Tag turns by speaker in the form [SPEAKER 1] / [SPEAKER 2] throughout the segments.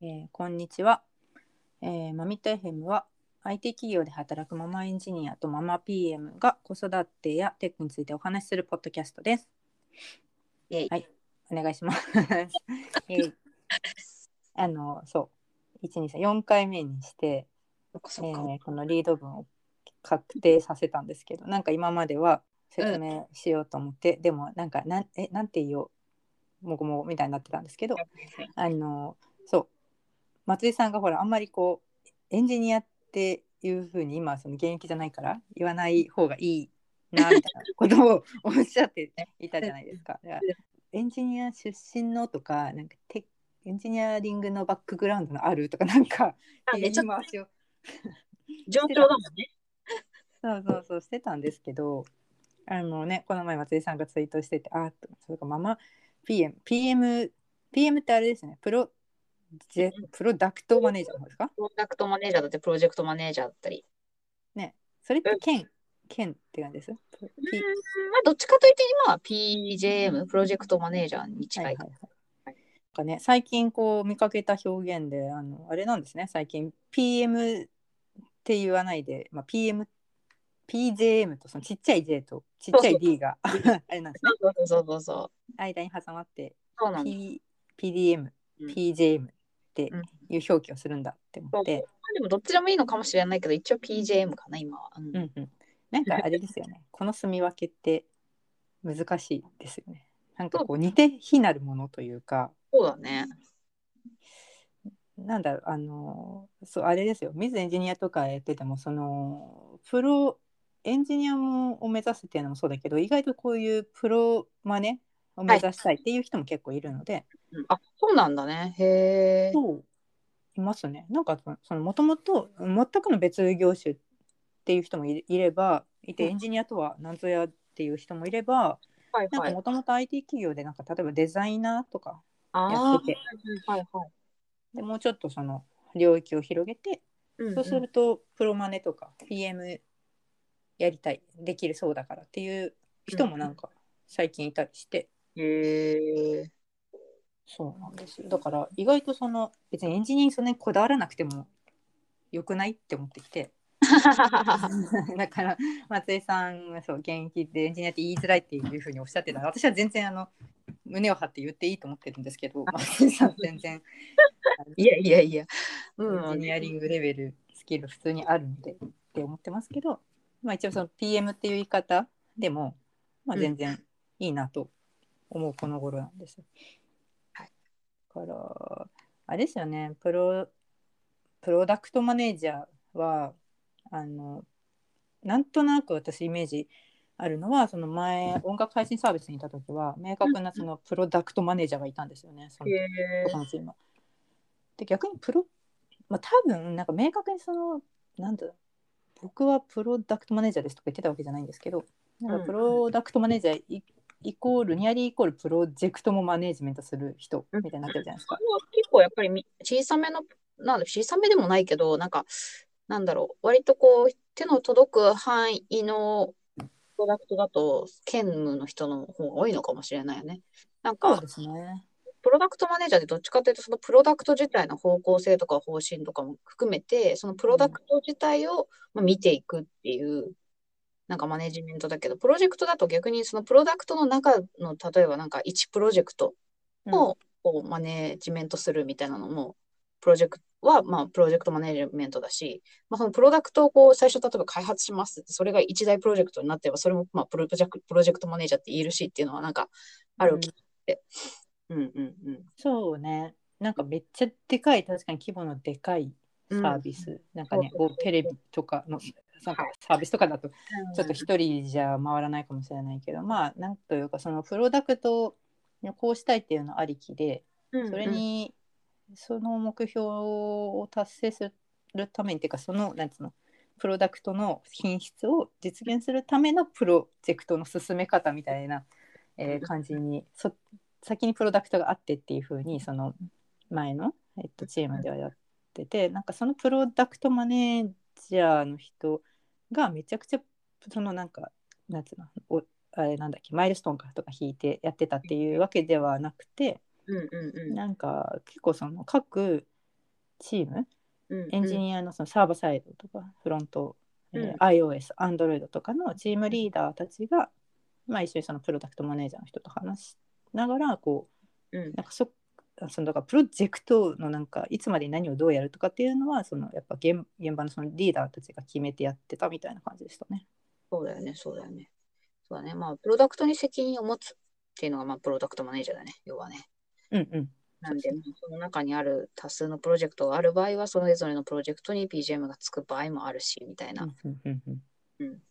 [SPEAKER 1] えーこんにちは、えーマミット FM は IT 企業で働くママエンジニアとママ PM が子育てやテックについてお話しするポッドキャストです。はい、お願いします。えーあのそう1 2 3 4回目にして、え。ーこのリード文を確定させたんですけどなんか今までは説明しようと思って、でもなんかなんえなんて言おうもごもごみたいになってたんですけどあの松井さんがほらあんまりこうエンジニアっていうふうに今はその現役じゃないから言わない方がいいなみたいなことをおっしゃっていたじゃないですか。エンジニア出身のとかなんかテエンジニアリングのバックグラウンドのあるとかなんか言い回しを
[SPEAKER 2] だもんね。
[SPEAKER 1] そうそうそうしてたんですけどあのねこの前松井さんがツイートしててあそうかママ PM PM PM ってあれですねプロジェプロダクトマネージャーの方ですか？
[SPEAKER 2] プロダクトマネージャーだってプロジェクトマネージャーだったり。
[SPEAKER 1] ね。それって県県って感じです、
[SPEAKER 2] うんまあ、どっちかというと今は PJM、プロジェクトマネージャーに近い。か
[SPEAKER 1] はいはいはい。なんかね最近こう見かけた表現であのあれなんですね。最近 PM って言わないで、まあ、PM PJM とそのちっちゃい J とちっちゃい D が あれなんですね。
[SPEAKER 2] そうそうそうそう。
[SPEAKER 1] 間に挟まって
[SPEAKER 2] そうなんだ。
[SPEAKER 1] P PDM
[SPEAKER 2] うん。
[SPEAKER 1] PJM って
[SPEAKER 2] うん。
[SPEAKER 1] いう表記をするんだって思って、
[SPEAKER 2] でもどっちでもいいのかもしれないけど、一応 PJM かな、今は。うん。
[SPEAKER 1] うんうん、なんかあれですよね。この住み分けって難しいですよね。なんかこう似て非なるものというか。
[SPEAKER 2] そうだね。
[SPEAKER 1] なんだろうあのそうあれですよ。水エンジニアとかやっててもそのプロエンジニアもを目指すっていうのもそうだけど意外とこういうプロマネを目指したいっていう人も結構いるので、
[SPEAKER 2] うんあ、そうなんだね。へえ。
[SPEAKER 1] そういますねなんかそのもともと全くの別業種っていう人もいいればいて
[SPEAKER 2] うん
[SPEAKER 1] エンジニアとは何ぞやっていう人もいれば、
[SPEAKER 2] はいはい。
[SPEAKER 1] なんかもともと IT 企業でなんか例えばデザイナーとか
[SPEAKER 2] あ
[SPEAKER 1] やってて
[SPEAKER 2] あ、はいはい。
[SPEAKER 1] でもうちょっとその領域を広げて
[SPEAKER 2] うん
[SPEAKER 1] そうするとプロマネとか PM やりたいできるそうだからっていう人もなんか最近いたりして、
[SPEAKER 2] へえ。
[SPEAKER 1] そうなんですよだから意外とその別にエンジニアにそんなにこだわらなくてもよくないって思ってきて だから松井さんがそう現役でエンジニアって言いづらいっていうふうにおっしゃってた私は全然あの胸を張って言っていいと思ってるんですけど 松井さん全然
[SPEAKER 2] いやいやいや。
[SPEAKER 1] エ
[SPEAKER 2] うん。
[SPEAKER 1] ンジニアリングレベルスキル普通にあるんでって思ってますけど、まあ、一応その PM っていう言い方でも、まあ、
[SPEAKER 2] うん
[SPEAKER 1] 全然いいなと思うこの頃なんですよ。
[SPEAKER 2] はい
[SPEAKER 1] だからあれですよねプロプロダクトマネージャーはあのなんとなく私イメージあるのはその前音楽配信サービスにいた時は明確なそのプロダクトマネージャーがいたんですよね。そのチー。ムはで逆にプロ、まあ、多分なんか明確にそのなんだ僕はプロダクトマネージャーですとか言ってたわけじゃないんですけどなんかプロダクトマネージャーイイコールニアリーイコールプロジェクトもマネージメントする人みたいになってるじゃないですか。
[SPEAKER 2] 結構やっぱりみ小さめの、なんだ小さめでもないけど、なんか、なんだろう、割とこう、手の届く範囲のプロダクトだと、兼務の人の方が多いのかもしれないよね。なんか、
[SPEAKER 1] ですね。
[SPEAKER 2] プロダクトマネージャーってどっちかというと、そのプロダクト自体の方向性とか方針とかも含めて、そのプロダクト自体をまあ見ていくっていう、なんかマネジメントだけど、プロジェクトだと逆にそのプロダクトの中の、例えばなんか1プロジェクトをこうマネジメントするみたいなのも、プロジェクトは、まあ、プロジェクトマネジメントだし、まあ、そのプロダクトをこう最初、例えば開発しますって、それが一大プロジェクトになってれば、それも、まあ、プロジェクトプロジェクトマネージャーって言えるしっていうのは、なんか、ある気がして。うんうんうん。
[SPEAKER 1] そうね。なんかめっちゃでかい確かに規模のでかいサービス、なんかねこうテレビとかのサービスとかだとちょっと一人じゃ回らないかもしれないけど、まあなんというかそのプロダクトをこうしたいっていうのありきで
[SPEAKER 2] うん
[SPEAKER 1] それにその目標を達成するためにっていうかそのなんつうのプロダクトの品質を実現するためのプロジェクトの進め方みたいな、えー感じにそ先にプロダクトがあってっていう風にその前の、えっと、チームではやっててなんかそのプロダクトマネージャーの人がめちゃくちゃそのなんかなんつうのおあれなんだっけマイルストーンかとか引いてやってたっていうわけではなくて
[SPEAKER 2] うんうんうん。
[SPEAKER 1] なんか結構その各チーム
[SPEAKER 2] うん
[SPEAKER 1] エンジニアのそのサーバーサイドとかフロント、えー
[SPEAKER 2] うん。
[SPEAKER 1] iOS、Android とかのチームリーダーたちが、まあ、一緒にそのプロダクトマネージャーの人と話しながらこ
[SPEAKER 2] うん。
[SPEAKER 1] うなんかそそのだからプロジェクトのなんかいつまでに何をどうやるとかっていうのはそのやっぱ現現場のそのリーダーたちが決めてやってたみたいな感じでしたね。
[SPEAKER 2] そうだよね、そうだよね。そうだね。まあ、プロダクトに責任を持つっていうのが、まあ、プロダクトマネージャーだね、要はね。
[SPEAKER 1] うんうん
[SPEAKER 2] なんで、その中にある多数のプロジェクトがある場合は、それぞれのプロジェクトに PGM がつく場合もあるし、みたいな、
[SPEAKER 1] うんうんうんうん
[SPEAKER 2] うん、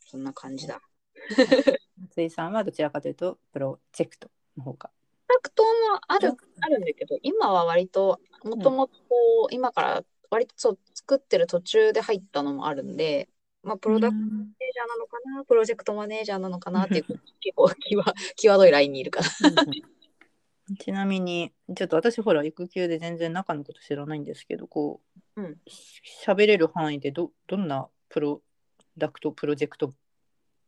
[SPEAKER 2] そんな感じだ。
[SPEAKER 1] 松井さんはどちらかというとプロジェクトの方か。
[SPEAKER 2] プロダクトもある
[SPEAKER 1] うん。
[SPEAKER 2] あるんだけど、今は割と、もともとこう、今から割とそう作ってる途中で入ったのもあるんで、まあ、プロダクトマネージャーなのかな、プロジェクトマネージャーなのかな？っていう、結構際際どいラインにいるかな。
[SPEAKER 1] うんうん。ちなみにちょっと私ほら育休で全然中のこと知らないんですけどこう
[SPEAKER 2] うん。
[SPEAKER 1] 喋れる範囲でどどんなプロダクトプロジェクト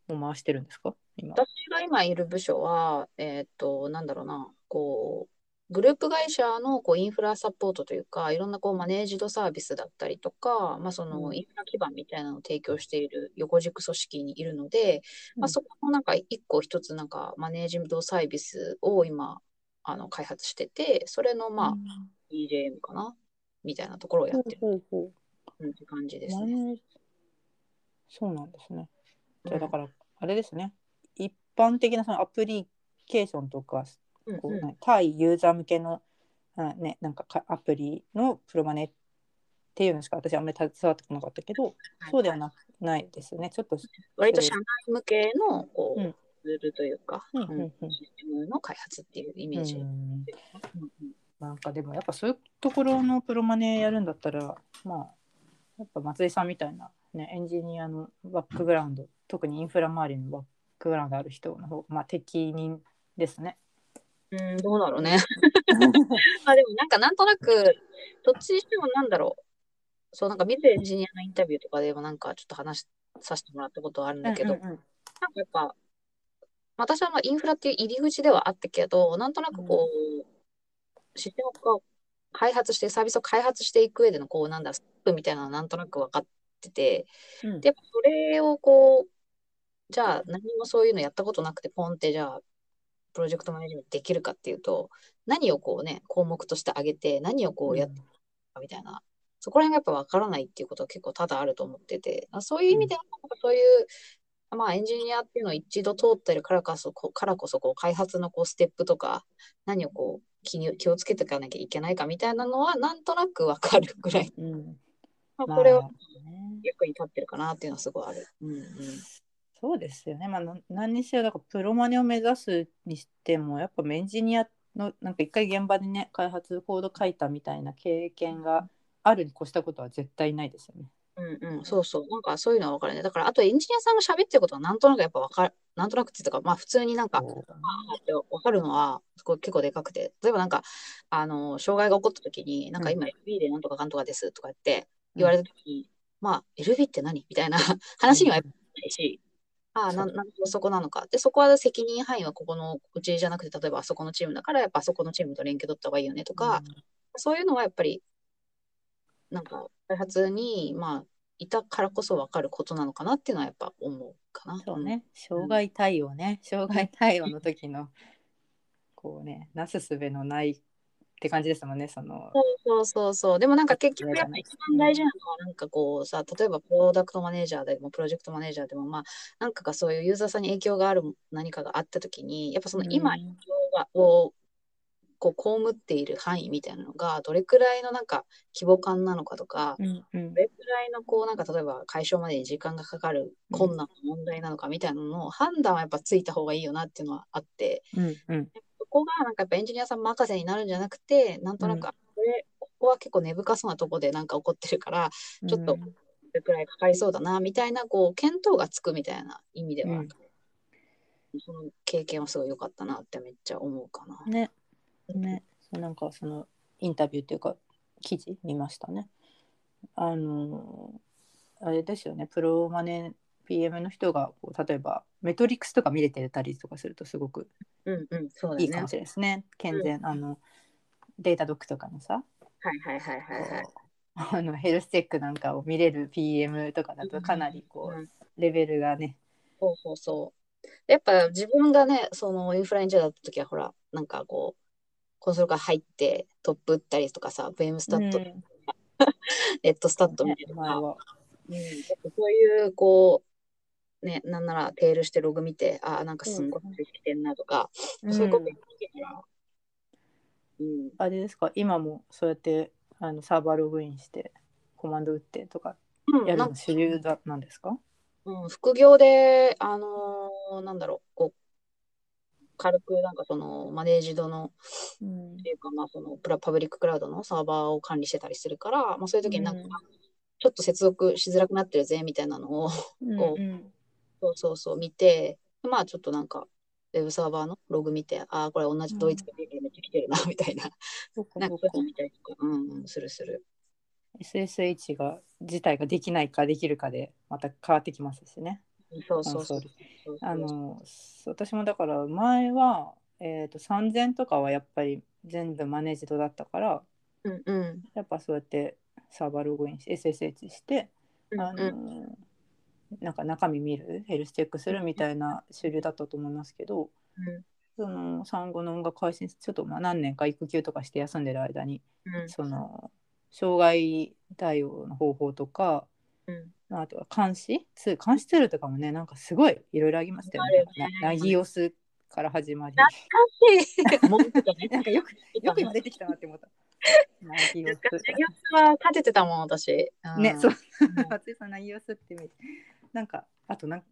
[SPEAKER 1] を回してるんですか？今。
[SPEAKER 2] 私が今いる部署は、えーっと、なんだろうな、こう、グループ会社のこうインフラサポートというか、いろんなこうマネージドサービスだったりとか、まあ、そ
[SPEAKER 1] うん。
[SPEAKER 2] のインフラ基盤みたいなのを提供している横軸組織にいるので、まあ、
[SPEAKER 1] うん
[SPEAKER 2] そこのなんか一個一つなんかマネージドサービスを今あの開発してて、それのまあ DJM かなみたいなところをやってるって感じですね。
[SPEAKER 1] そうなんですね。じゃだからあれですね。一般的なそのアプリケーションとかこう、対ユーザー向けの、あね、なんかかアプリのプロマネっていうのしか私あんまり携わってこなかったけど、そうではなないですね。ちょっと、
[SPEAKER 2] 割と社内向けのこう、
[SPEAKER 1] うん。
[SPEAKER 2] ツールというか、
[SPEAKER 1] うんうんうん。
[SPEAKER 2] システムの開発っていうイメージ。
[SPEAKER 1] うん
[SPEAKER 2] うん。
[SPEAKER 1] なんかでもやっぱそういうところのプロマネやるんだったらまあやっぱ松井さんみたいな、ね、エンジニアのバックグラウンド特にインフラ周りのバックグラウンドある人の方がまあ適任ですね。
[SPEAKER 2] うん、どうだろうね。まあでもなんかなんとなく、どっちにしてもなんだろう。そうなんか見てエンジニアのインタビューとかでもなんかちょっと話させてもらったことはあるんだけど、
[SPEAKER 1] うんうんうん
[SPEAKER 2] なんかやっぱ、私はまあインフラっていう入り口ではあったけど、なんとなくこう、システムをこう開発して、サービスを開発していく上でのこう、なんだ、ステップみたいなのはなんとなく分かってて、
[SPEAKER 1] うん
[SPEAKER 2] で、それをこう、じゃあ何もそういうのやったことなくて、ポンってじゃあ、プロジェクトマネージメントできるかっていうと、何をこうね、項目として挙げて、何をこうやってかみたいな、そこら辺がやっぱ分からないっていうことは結構多々あると思ってて、あそういう意味では、そういう、まあエンジニアっていうのを一度通ってるからこそ、からこそこう開発のこうステップとか、何をこう気に気をつけていかなきゃいけないかみたいなのは、なんとなく分かるぐらい、
[SPEAKER 1] うん。
[SPEAKER 2] まあ、
[SPEAKER 1] まあ
[SPEAKER 2] これは
[SPEAKER 1] ね。
[SPEAKER 2] 役に立ってるかなっていうのはすごいある。うんうん。
[SPEAKER 1] そうですよね。まあ、な何にせよだからプロマネを目指すにしてもやっぱエンジニアのなんか一回現場でね開発コード書いたみたいな経験があるに越したことは絶対ないですよね。
[SPEAKER 2] うんうん、そうそう。なんかそういうのは分かるね。だから、あとエンジニアさんが喋ってることはなんとなくやっぱ分かる、なんとなくっていうか、まあ普通になんか、あーって分かるのは結構でかくて、例えばなんか、あの、障害が起こった時に、なんか今 LB でなんとかかんとかですとかって言われた時に、まあ LB って何？みたいな 話にはやっぱないし、ああ、ななんでそこなのか。で、そこは責任範囲はここのうちじゃなくて、例えばあそこのチームだから、やっぱあそこのチームと連携取った方がいいよねとか、そういうのはやっぱり、なんか開発に、まあ、いたからこそ分かることなのかなっていうのはやっぱ思うかな。
[SPEAKER 1] そうね、障害対応ね、障害対応の時の、こうね、なすすべのないって感じですもんね、その。
[SPEAKER 2] そうそうそうそう。でもなんか結局やっぱ
[SPEAKER 1] うん
[SPEAKER 2] 一番大事なのはなんかこうさ、例えばプロダクトマネージャーでもプロジェクトマネージャーでもまあなんかがそういうユーザーさんに影響がある何かがあった時に、やっぱその今
[SPEAKER 1] うん
[SPEAKER 2] 影響がをこう被っている範囲みたいなのがどれくらいのなんか規模感なのかとか、
[SPEAKER 1] うんうん
[SPEAKER 2] どれくらいのこうなんか例えば解消までに時間がかかる困難な問題なのかみたいなのの判断はやっぱついた方がいいよなっていうのはあって、
[SPEAKER 1] うんうん
[SPEAKER 2] そこがなんかやっぱエンジニアさん任せになるんじゃなくて、なんとなく、これ、ここは結構根深そうなとこでなんか起こってるから、ちょっと
[SPEAKER 1] うん
[SPEAKER 2] どれくらいかかりそうだな、みたいな、こう、見当がつくみたいな意味では、
[SPEAKER 1] うん。
[SPEAKER 2] その経験はすごい良かったなってめっちゃ思うかな。
[SPEAKER 1] ね、ね、なんかそのインタビューっていうか記事見ましたね。あのあれですよね、プロマネ PM の人がこう例えばメトリックスとか見れてたりとかするとすごく
[SPEAKER 2] うんうん、そうだね。
[SPEAKER 1] いいかもし。れないですね。健全、あのデータドックとかのさ、
[SPEAKER 2] はいはいはいはい
[SPEAKER 1] あのヘルスチェックなんかを見れる PM とかだとかなりこ
[SPEAKER 2] うん。
[SPEAKER 1] うレベルがね、
[SPEAKER 2] そうそうそう。やっぱ自分がね、そのインフルエンザだった時は、ほら、なんかこう、コンソールから入ってトップ打ったりとかさ、VM スタット、
[SPEAKER 1] うん。
[SPEAKER 2] レッドスタットみ
[SPEAKER 1] ね
[SPEAKER 2] たいなのが、
[SPEAKER 1] 前は。
[SPEAKER 2] うん、そういう、こう、ね、なんならテールしてログ見て、あ、なんかすんごいついてきてんなとか、そういうことてたら、うん、
[SPEAKER 1] あれですか？今もそうやってあのサーバーログインしてコマンド打ってとか
[SPEAKER 2] うん、
[SPEAKER 1] やるの主流だなんですか？
[SPEAKER 2] うん、副業で、あのーなんだろう、こう、軽くなんかそのマネージドの、
[SPEAKER 1] うん。
[SPEAKER 2] っていうか、まあそのプラパブリッククラウドのサーバーを管理してたりするから、まあそういう時になんか、
[SPEAKER 1] うん。
[SPEAKER 2] ちょっと接続しづらくなってるぜみたいなのを、
[SPEAKER 1] うん
[SPEAKER 2] こう
[SPEAKER 1] うん
[SPEAKER 2] そうそうそう見て、まあちょっとなんか、ウェブサーバーのログ見て、ああ、これ同じやつがめっちゃ来てるな、みたいな、
[SPEAKER 1] そうか
[SPEAKER 2] なん
[SPEAKER 1] か
[SPEAKER 2] ういうの見たりとか、うんうん、するする。
[SPEAKER 1] SSH が自体ができないかできるかでまた変わってきますしね。
[SPEAKER 2] そうそう
[SPEAKER 1] あの私もだから前は、えー、と3000とかはやっぱり全部マネージドだったから
[SPEAKER 2] うんうん。
[SPEAKER 1] やっぱそうやってサーバーログインして SSH して、あの
[SPEAKER 2] うん
[SPEAKER 1] なんか中身見る？ヘルスチェックするみたいな主流だったと思いますけど、
[SPEAKER 2] うん。
[SPEAKER 1] その産後の音楽配信ちょっとまあ何年か育休とかして休んでる間に
[SPEAKER 2] うん。
[SPEAKER 1] その障害対応の方法とか
[SPEAKER 2] うん。
[SPEAKER 1] あとは監視？ツー監視ツールとかもねなんかすごいいろいろありましたよね。ななぎ押すから始まり。
[SPEAKER 2] 懐かしい。
[SPEAKER 1] なんかよくよく今出てきたなって思った。なぎ押す
[SPEAKER 2] 授業は立ててたもん、私。ん。
[SPEAKER 1] ねそう。
[SPEAKER 2] うん。
[SPEAKER 1] 松井さんなぎ押すってイメージなんかあとなん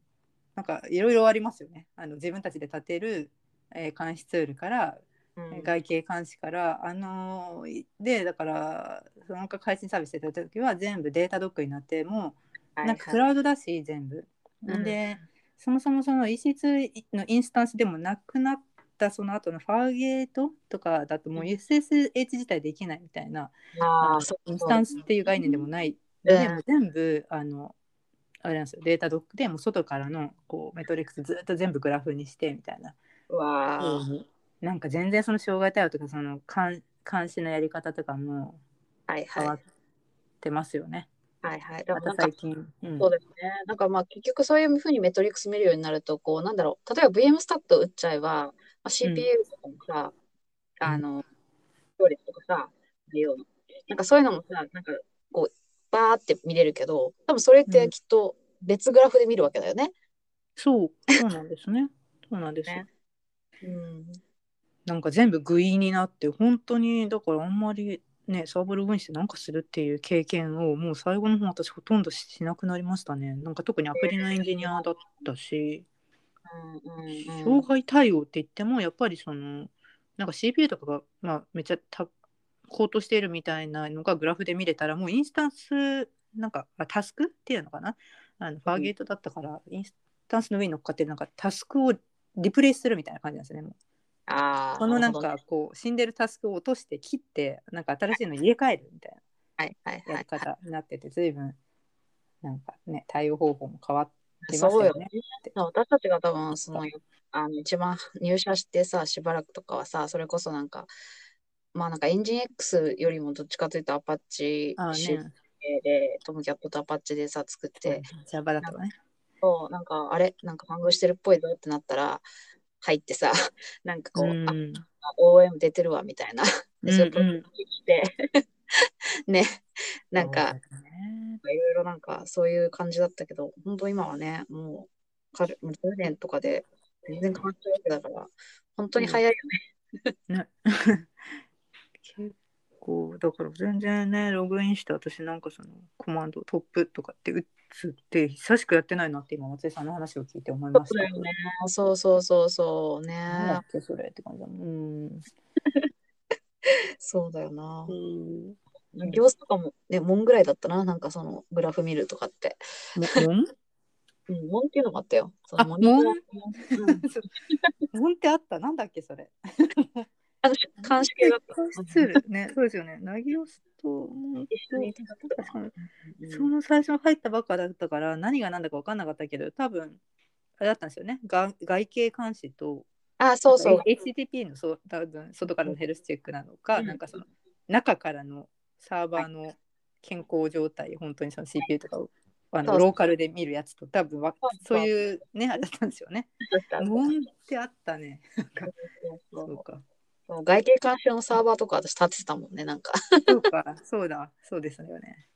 [SPEAKER 1] なんかいろいろありますよね。あの自分たちで立てる、えー監視ツールから
[SPEAKER 2] うん。
[SPEAKER 1] 外形監視から、あのーでだからその配信サービスでた時は全部データドックになっても
[SPEAKER 2] はい
[SPEAKER 1] なんかクラウドだし全部。
[SPEAKER 2] うん。
[SPEAKER 1] でそもそもその EC2 のインスタンスでもなくなったその後のファーゲートとかだともう SSH 自体できないみたいな、あの
[SPEAKER 2] ああ、そう。
[SPEAKER 1] インスタンスっていう概念でもない、
[SPEAKER 2] うん。
[SPEAKER 1] でも全部あのあれなんですよデータドックでもう外からのこうメトリックスずっと全部グラフにしてみたいな
[SPEAKER 2] うわあ。
[SPEAKER 1] なんか全然その障害対応とかその監監視のやり方とかも
[SPEAKER 2] はいはい
[SPEAKER 1] 変わっ。てますよね。
[SPEAKER 2] はいはい。でも
[SPEAKER 1] また
[SPEAKER 2] なんか
[SPEAKER 1] 最近。うん
[SPEAKER 2] そうですね。なんかまあ結局そういうふうにメトリックス見るようになると、こうなんだろう。例えば VM スタット打っちゃえば、まあ、CPU とかもさ、あの、ストレスとかさ、ような。なんかそういうのもさ、なんかこう、バーって見れるけど、多分それってきっと別グラフで見るわけだよね。
[SPEAKER 1] そう、そうなんですね。そうなんですよ。
[SPEAKER 2] ねうん。
[SPEAKER 1] なんか全部グイになって、本当に、だからあんまりね、サーバーログインしてなんかするっていう経験を、もう最後の方私ほとんどしなくなりましたね。なんか特にアプリのエンジニアだったし、
[SPEAKER 2] うんうんうん
[SPEAKER 1] 障害対応って言っても、やっぱりその、なんか CPU とかが、まあ、めっちゃた高騰しているみたいなのがグラフで見れたら、もうインスタンス、なんかあタスクっていうのかな？あのファーゲートだったから、インスタンスの上に乗っかってなんかタスクをリプレイスするみたいな感じなんですよね。もう
[SPEAKER 2] ああ、
[SPEAKER 1] このなんかこう死んでるタスクを落として切ってなんか新しいの入れ替えるみたいなやり。方になってて随分なんかね対応方法も変わってま
[SPEAKER 2] そうよ
[SPEAKER 1] すよね。
[SPEAKER 2] 私たちが多分そのあの一番入社してさしばらくとかはさそれこそなんかまあなんかエンジン X よりもどっちかというとアパッチでトムキャットとアパッチでさ作って、
[SPEAKER 1] Java だとね。
[SPEAKER 2] そうなんかあれ？なんか反応してるっぽいぞってなったら入ってさ なんかこう、
[SPEAKER 1] うん。
[SPEAKER 2] あ OM 出てるわみたいな。でそれ
[SPEAKER 1] うん。うん
[SPEAKER 2] して ね。なんかいろいろなんかそういう感じだったけど、本当今はね、もうかるもう10年とかで全然変わっちゃうわけだから、本当に早いよね。
[SPEAKER 1] ね 結構だから全然ねログインして私なんかそのコマンドトップとかって打つって久しくやってないなって今松井さんの話を聞いて思いました。
[SPEAKER 2] そうだよね。そうそうそうそう
[SPEAKER 1] なんだ
[SPEAKER 2] ね
[SPEAKER 1] っ。けそれって感じだもん。うん。
[SPEAKER 2] そうだよな
[SPEAKER 1] う。ん
[SPEAKER 2] 行数とかもね、門ぐらいだったな、なんかそのグラフ見るとかって。
[SPEAKER 1] ももん
[SPEAKER 2] うん、門っていうのがあったよ。
[SPEAKER 1] 門？
[SPEAKER 2] うん
[SPEAKER 1] 門ってあった？なんだっけそれ。
[SPEAKER 2] あの監視系だった。
[SPEAKER 1] 監視ツールね、そうですよね。ナギオスと
[SPEAKER 2] 一緒に
[SPEAKER 1] 確かその最初入ったばっかだったから何が何だか分かんなかったけど多分あれだったんですよね。が外形監視と
[SPEAKER 2] あ、そうそう。
[SPEAKER 1] HTTP のそう多分外からのヘルスチェックなのか、
[SPEAKER 2] うん
[SPEAKER 1] なんかその中からのサーバーの健康状態、本当にその CPU とかをあのローカルで見るやつと多分わ
[SPEAKER 2] そう
[SPEAKER 1] いうねあれだったんですよね。
[SPEAKER 2] そう
[SPEAKER 1] Munin ってあったね。
[SPEAKER 2] そう
[SPEAKER 1] か。
[SPEAKER 2] そう外形監視用のサーバーとか私立ててたもんね、なんか。
[SPEAKER 1] そうか、そうだ、そうですよね。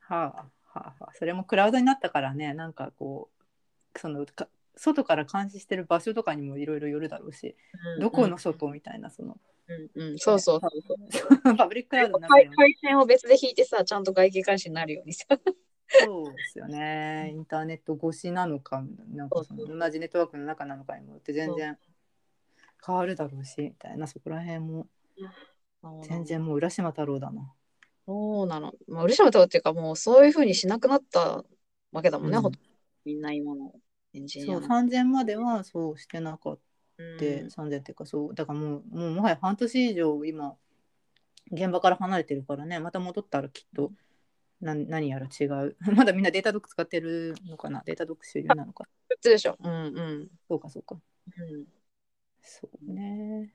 [SPEAKER 1] はあ、はあ、はあ、それもクラウドになったからね、なんかこう、そのか外から監視してる場所とかにもいろいろよるだろうし、どこの外みたいな、その、
[SPEAKER 2] うんうん、そうそうそう。そう。
[SPEAKER 1] パブリッククラウドの中
[SPEAKER 2] 回線を別で引いてさ、ちゃんと外形監視になるようにさ。
[SPEAKER 1] そうですよね。インターネット越しなのか、なんかその同じネットワークの中なのかにもよって全然変わるだろうし、みたいな、そこら辺も全然もう浦島太郎だな。
[SPEAKER 2] そうなの。まあ、嬉しいことっていうか、もうそういうふうにしなくなったわけだもんね、
[SPEAKER 1] うん
[SPEAKER 2] みんな今のエンジニ
[SPEAKER 1] そう、
[SPEAKER 2] アの。
[SPEAKER 1] 3000まではそうしてなかった。で、
[SPEAKER 2] うん
[SPEAKER 1] 3000っていうかそうだからもうもうもはや半年以上今現場から離れてるからねまた戻ったらきっと何何やら違う まだみんなデータドック使ってるのかな？データドック主流なのか
[SPEAKER 2] 普通でしょ。うんうん。
[SPEAKER 1] そうかそうか
[SPEAKER 2] うん
[SPEAKER 1] そうねっ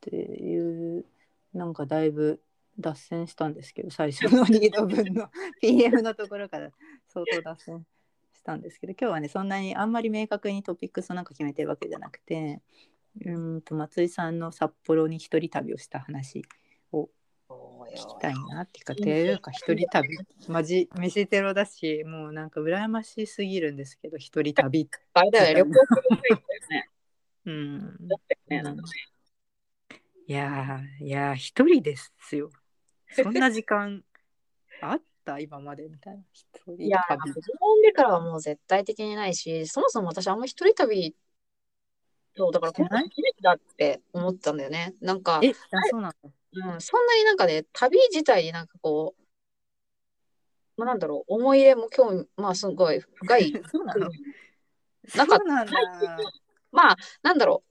[SPEAKER 1] ていうなんかだいぶ脱線したんですけど最初のリード分の PM のところから相当脱線したんですけど今日はねそんなにあんまり明確にトピックスをなんか決めてるわけじゃなくてうーんと松井さんの札幌に一人旅をした話を聞き
[SPEAKER 2] よ
[SPEAKER 1] たいなっていうかていうか一人旅マジ飯テロだしもうなんか羨ましすぎるんですけど一人旅
[SPEAKER 2] あれだよね、旅行するよね。
[SPEAKER 1] うん
[SPEAKER 2] ねなんか
[SPEAKER 1] いやーいやー一人ですよ。そんな時間 あった？今まで？みたいな。一人
[SPEAKER 2] いや、
[SPEAKER 1] 旅
[SPEAKER 2] 自分でからはもう絶対的にないし、そもそも私あんま一人旅、そう、だから今回初めてだって思ったんだよね。なんか、
[SPEAKER 1] え、あそうなの？
[SPEAKER 2] うん、そんなになんかね、旅自体になんかこう、まあ、なんだろう、思い入れも興味、まあすごい深い。
[SPEAKER 1] そうなの？
[SPEAKER 2] なんか
[SPEAKER 1] そうなんだ。
[SPEAKER 2] まあ、なんだろ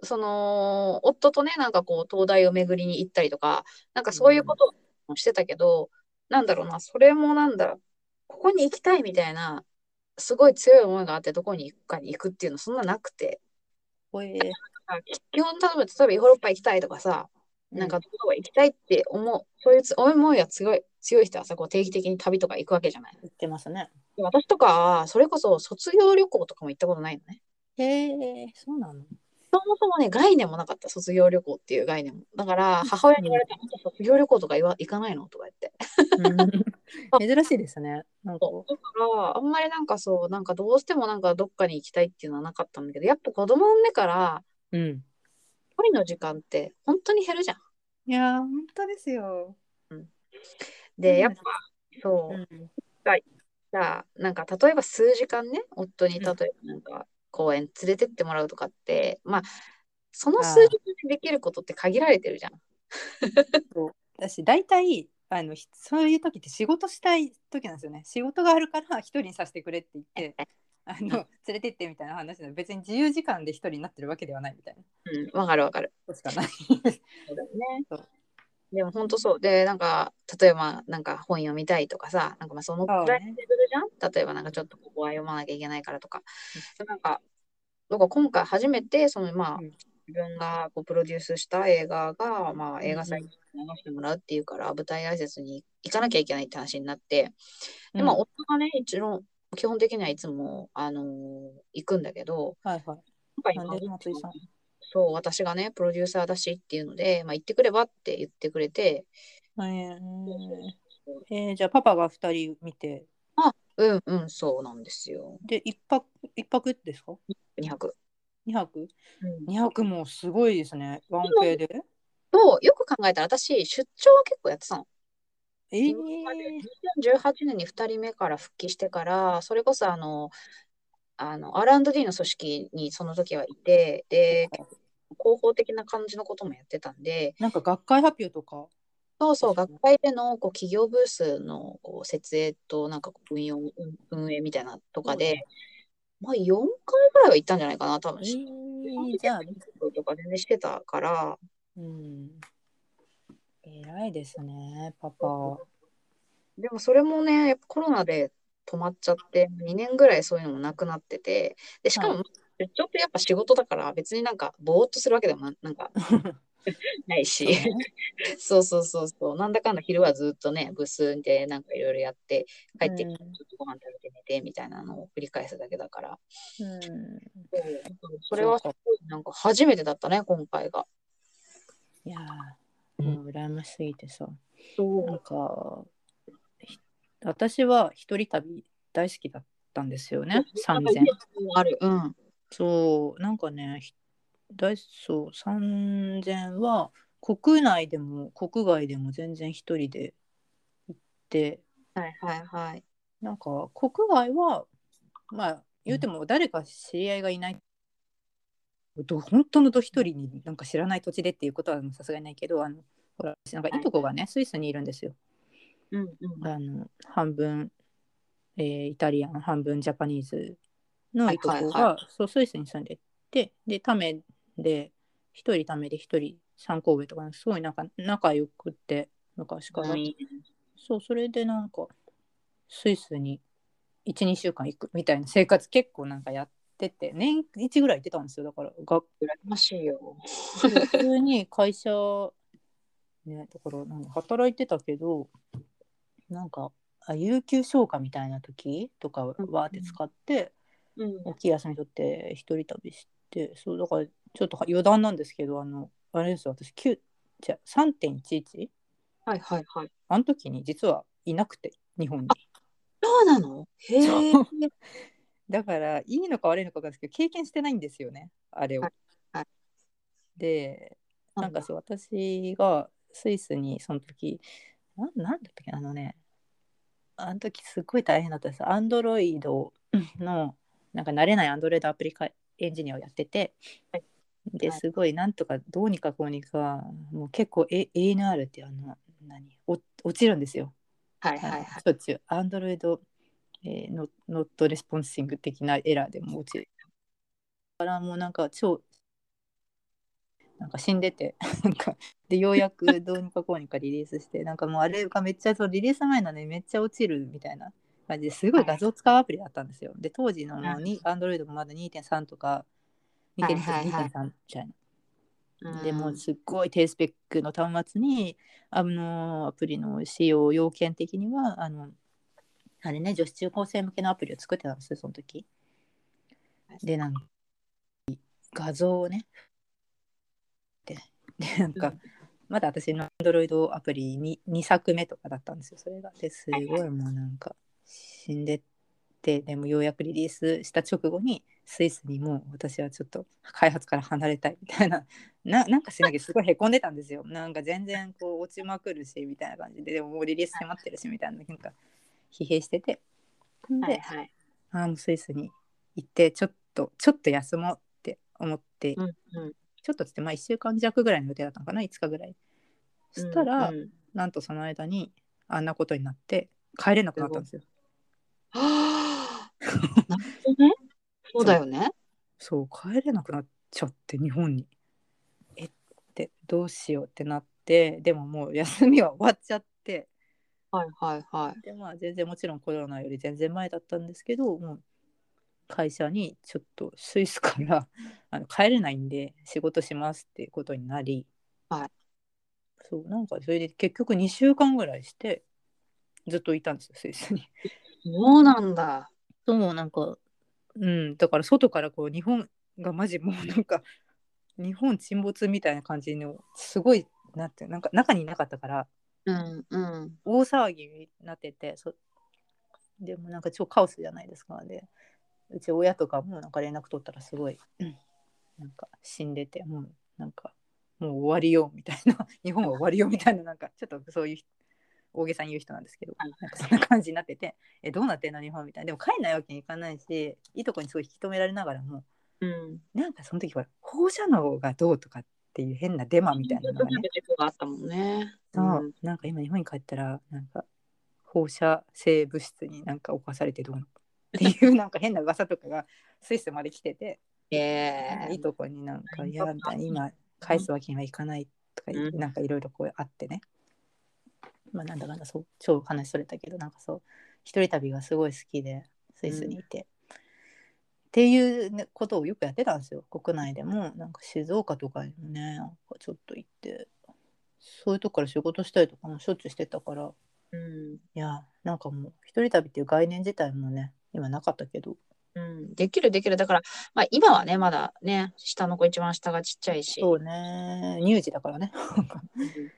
[SPEAKER 2] う、その、夫とね、なんかこう、東大を巡りに行ったりとか、なんかそういうこともしてたけど、なんだろうな、それもなんだろう、ここに行きたいみたいな、すごい強い思いがあって、どこに行くかに行くっていうの、そんななくて、
[SPEAKER 1] おえ
[SPEAKER 2] あ基本、例えば、例えばヨーロッパ行きたいとかさ、なんかどこか行きたいって思う、そういうつ思いが強い、強い人はさ、こう定期的に旅とか行くわけじゃない。
[SPEAKER 1] 言ってますね。
[SPEAKER 2] で私とかは、それこそ卒業旅行とかも行ったことないのね。
[SPEAKER 1] へえ、そうなの？
[SPEAKER 2] そもそもね、概念もなかった、卒業旅行っていう概念も。だから、母親に言われた、あんた卒業旅行とか言わ行かないのとか言って。
[SPEAKER 1] うん 珍しいですね。なんか。
[SPEAKER 2] だから、あんまりなんかそう、なんかどうしてもなんかどっかに行きたいっていうのはなかったんだけど、やっぱ子供の目から、
[SPEAKER 1] うん。
[SPEAKER 2] 一人の時間って本当に減るじゃん。
[SPEAKER 1] いやー、本当ですよ。
[SPEAKER 2] で、
[SPEAKER 1] うん
[SPEAKER 2] やっぱ、そうう、
[SPEAKER 1] ん。
[SPEAKER 2] じゃあ、なんか例えば数時間ね、夫に
[SPEAKER 1] うん
[SPEAKER 2] 例えばなんか公園連れてってもらうとかって、まあ、その数時間でできることって限られてるじゃん。
[SPEAKER 1] そう。私大体あのひそういう時って仕事したい時なんですよね。仕事があるから一人にさせてくれって言ってあの連れてってみたいな話なの別に自由時間で一人になってるわけではないみたいな。
[SPEAKER 2] うん、わかるわかる。
[SPEAKER 1] ことしかない。
[SPEAKER 2] そうだよね。
[SPEAKER 1] そう。
[SPEAKER 2] でも本当そう。で、なんか、例えば、なんか本読みたいとかさ、なんかまあそのくらいのレベルじゃん、例えばなんかちょっとここは読まなきゃいけないからとか。なんか、なんか今回初めて、そのまあ、
[SPEAKER 1] うん。
[SPEAKER 2] 自分がこうプロデュースした映画が、まあ映画祭
[SPEAKER 1] うん
[SPEAKER 2] に流してもらうっていうから、舞台挨拶に行かなきゃいけないって話になって、で、
[SPEAKER 1] うん。
[SPEAKER 2] まあ夫がね、一応、基本的にはいつも、あのー行くんだけど、
[SPEAKER 1] はいはい。
[SPEAKER 2] 今回
[SPEAKER 1] なんで松井さん
[SPEAKER 2] そう、私がね、プロデューサーだしっていうので、まあ、行ってくればって言ってくれて、
[SPEAKER 1] え。ーえーじゃあパパが二人見て。
[SPEAKER 2] うんうん、そうなんですよ。
[SPEAKER 1] で一泊一泊ですか
[SPEAKER 2] ？2泊。
[SPEAKER 1] 二泊？
[SPEAKER 2] うん、
[SPEAKER 1] 二泊もすごいですねワンペイで。
[SPEAKER 2] と、よく考えたら私、出張は結構やってたの。
[SPEAKER 1] えー、
[SPEAKER 2] 今まで2018年に2人目から復帰してから、それこそあの、あの R&D の組織にその時はいて、で、広報的な感じのこともやってたんで、
[SPEAKER 1] なんか学会発表とか？
[SPEAKER 2] そうそう、学会でのこう企業ブースのこう設営となんか運用、運運営みたいなとかで、まあ4回ぐらいは行ったんじゃないかな、多分。
[SPEAKER 1] えー、じゃあ
[SPEAKER 2] とか全然してたから、
[SPEAKER 1] うん。偉いですねパパ。
[SPEAKER 2] でもそれもね、やっぱコロナで止まっちゃって、2年ぐらいそういうのもなくなってて、で、しか
[SPEAKER 1] は
[SPEAKER 2] も、出張ってやっぱ仕事だから、別になんか、ぼーっとするわけでもな、なんか、ないし
[SPEAKER 1] そうね
[SPEAKER 2] そうそうそう。なんだかんだ昼はずっとね、部数でなんかいろいろやって、帰ってきて
[SPEAKER 1] うん
[SPEAKER 2] ちょっとご飯食べて寝てみたいなのを繰り返すだけだから。
[SPEAKER 1] うん
[SPEAKER 2] それはすごいなんか初めてだったね、今回が。
[SPEAKER 1] いやーもう羨ましすぎてさ
[SPEAKER 2] そ
[SPEAKER 1] なんかひ私は一人旅大好きだったんですよね3000
[SPEAKER 2] ある。うん。
[SPEAKER 1] そうなんかねひ大そう3000は国内でも国外でも全然一人で行って
[SPEAKER 2] はいはいはい。
[SPEAKER 1] なんか国外はまあ言うても誰か知り合いがいない、ど本当のど一人になんか知らない土地でっていうことはさすがにないけどあのほらなんかいとこがね、スイスにいるんですよ。
[SPEAKER 2] うんうん。
[SPEAKER 1] あの半分、えーイタリアン半分ジャパニーズのいとこが、そうスイスに住んでてでためで一人ためで一人参考上とかすごいなんか仲良くって昔から、
[SPEAKER 2] うんいいね
[SPEAKER 1] そうそれでなんかスイスに12週間行くみたいな生活結構なんかやってて年1ぐらい行ってたんですよだからが
[SPEAKER 2] 羨ましいよ。
[SPEAKER 1] 普通に会社ねだからなんか働いてたけどなんかあ有給消化みたいな時とかわーって使って、
[SPEAKER 2] うん。
[SPEAKER 1] 大きい休み取って一人旅してそうだからちょっと余談なんですけどあのあれですよ私9じゃあ3.11
[SPEAKER 2] はいはいはい。
[SPEAKER 1] あの時に実はいなくて日本に。
[SPEAKER 2] そうなの？へえ。
[SPEAKER 1] だからいいのか悪いのか分かんないですけど経験してないんですよねあれを。
[SPEAKER 2] はいはい
[SPEAKER 1] でなんかそう私がスイスにその時なんなんだったっけあのねあの時すっごい大変だったんですアンドロイドのなんか慣れない Android アプリかエンジニアをやってて、ですごいなんとかどうにかこうにかもう結構 A- ANR ってあの何？お落ちるんですよ。
[SPEAKER 2] はいはいはい。
[SPEAKER 1] しょっちゅう。 Android、えー、 No- Not Responding 的なエラーでも落ちる。だからもうなんか超、なんか死んでて、なんか、で、ようやくどうにかこうにかリリースして、なんかもうあれがめっちゃ、そうリリース前なのにめっちゃ落ちるみたいな感じですごい画像使うアプリだったんですよ。で、当時のにアンドロイドもまだ2.3とか、2.2とか
[SPEAKER 2] はいはいはい
[SPEAKER 1] 2.3みたいな。
[SPEAKER 2] うん
[SPEAKER 1] でもうすっごい低スペックの端末にあのアプリの使用要件的にはあのあれね女子中高生向けのアプリを作ってたんですよその時。でなんか画像をねででなんか、
[SPEAKER 2] うん
[SPEAKER 1] まだ私の Android アプリに2作目とかだったんですよそれが。ですごいもうなんか死んでってでもようやくリリースした直後にスイスにもう私はちょっと開発から離れたいみたいな ななんかしなきゃすごいへこんでたんですよ。なんか全然こう落ちまくるしみたいな感じででももうリリース迫ってるしみたいななんか疲弊しててで、
[SPEAKER 2] はいはい。
[SPEAKER 1] あーもうスイスに行ってちょっとちょっと休もうって思って、
[SPEAKER 2] うんうん。
[SPEAKER 1] ちょっとつってまあ1週間弱ぐらいの予定だったのかな5日ぐらい。そしたら、
[SPEAKER 2] うんうん
[SPEAKER 1] なんとその間にあんなことになって帰れなくなったんですよ。
[SPEAKER 2] はあ。なるほどね。そうだよね。
[SPEAKER 1] そう帰れなくなっちゃって日本に。えってどうしようってなってでももう休みは終わっちゃって
[SPEAKER 2] はいはいはい。
[SPEAKER 1] でまあ全然もちろんコロナより全然前だったんですけどもう会社にちょっとスイスから あの帰れないんで仕事しますっていうことになり、
[SPEAKER 2] はい
[SPEAKER 1] そうなんかそれで結局2週間ぐらいしてずっといたんですよスイスに。
[SPEAKER 2] そうなんだ。
[SPEAKER 1] そうなんかうんだから外からこう日本がマジもうなんか日本沈没みたいな感じのすごいなってなんか中にいなかったから
[SPEAKER 2] うんうん。
[SPEAKER 1] 大騒ぎになっててそでもなんか超カオスじゃないですかでうち親とかもなんか連絡取ったらすごい、うんなんか死んでてもうなんかもう終わりよみたいな日本は終わりよみたいななんかちょっとそういう大げさに言う人なんですけどなんかそんな感じになってて えどうなってんの日本みたいな。でも帰んないわけにいかないしいいとこにすごい引き止められながらも
[SPEAKER 2] うん。
[SPEAKER 1] なんかその時は放射能がどうとかっていう変なデマみたいなのがね。
[SPEAKER 2] があったもんね。
[SPEAKER 1] そう、なんか今日本に帰ったらなんか放射性物質になんか侵されてどうのっていう なんか変な噂とかがスイスまで来てて、
[SPEAKER 2] ええ。
[SPEAKER 1] いいとこになんか「
[SPEAKER 2] うん
[SPEAKER 1] いやみたいな今返すわけにはいかない」とか
[SPEAKER 2] うん。
[SPEAKER 1] なんかいろいろこうあってねまあなんだかんだそう超話それたけどなんかそう一人旅がすごい好きでスイスにいて、っていうねことをよくやってたんですよ国内でもなんか静岡とかにもねなんかちょっと行ってそういうとこから仕事したりとかもしょっちゅうしてたから
[SPEAKER 2] うん。
[SPEAKER 1] いやなんかもう一人旅っていう概念自体もね今なかったけど
[SPEAKER 2] うん。できるできる。だから、まあ今はね、まだね、下の子一番下がちっちゃいし。
[SPEAKER 1] そうね乳児だからね
[SPEAKER 2] うん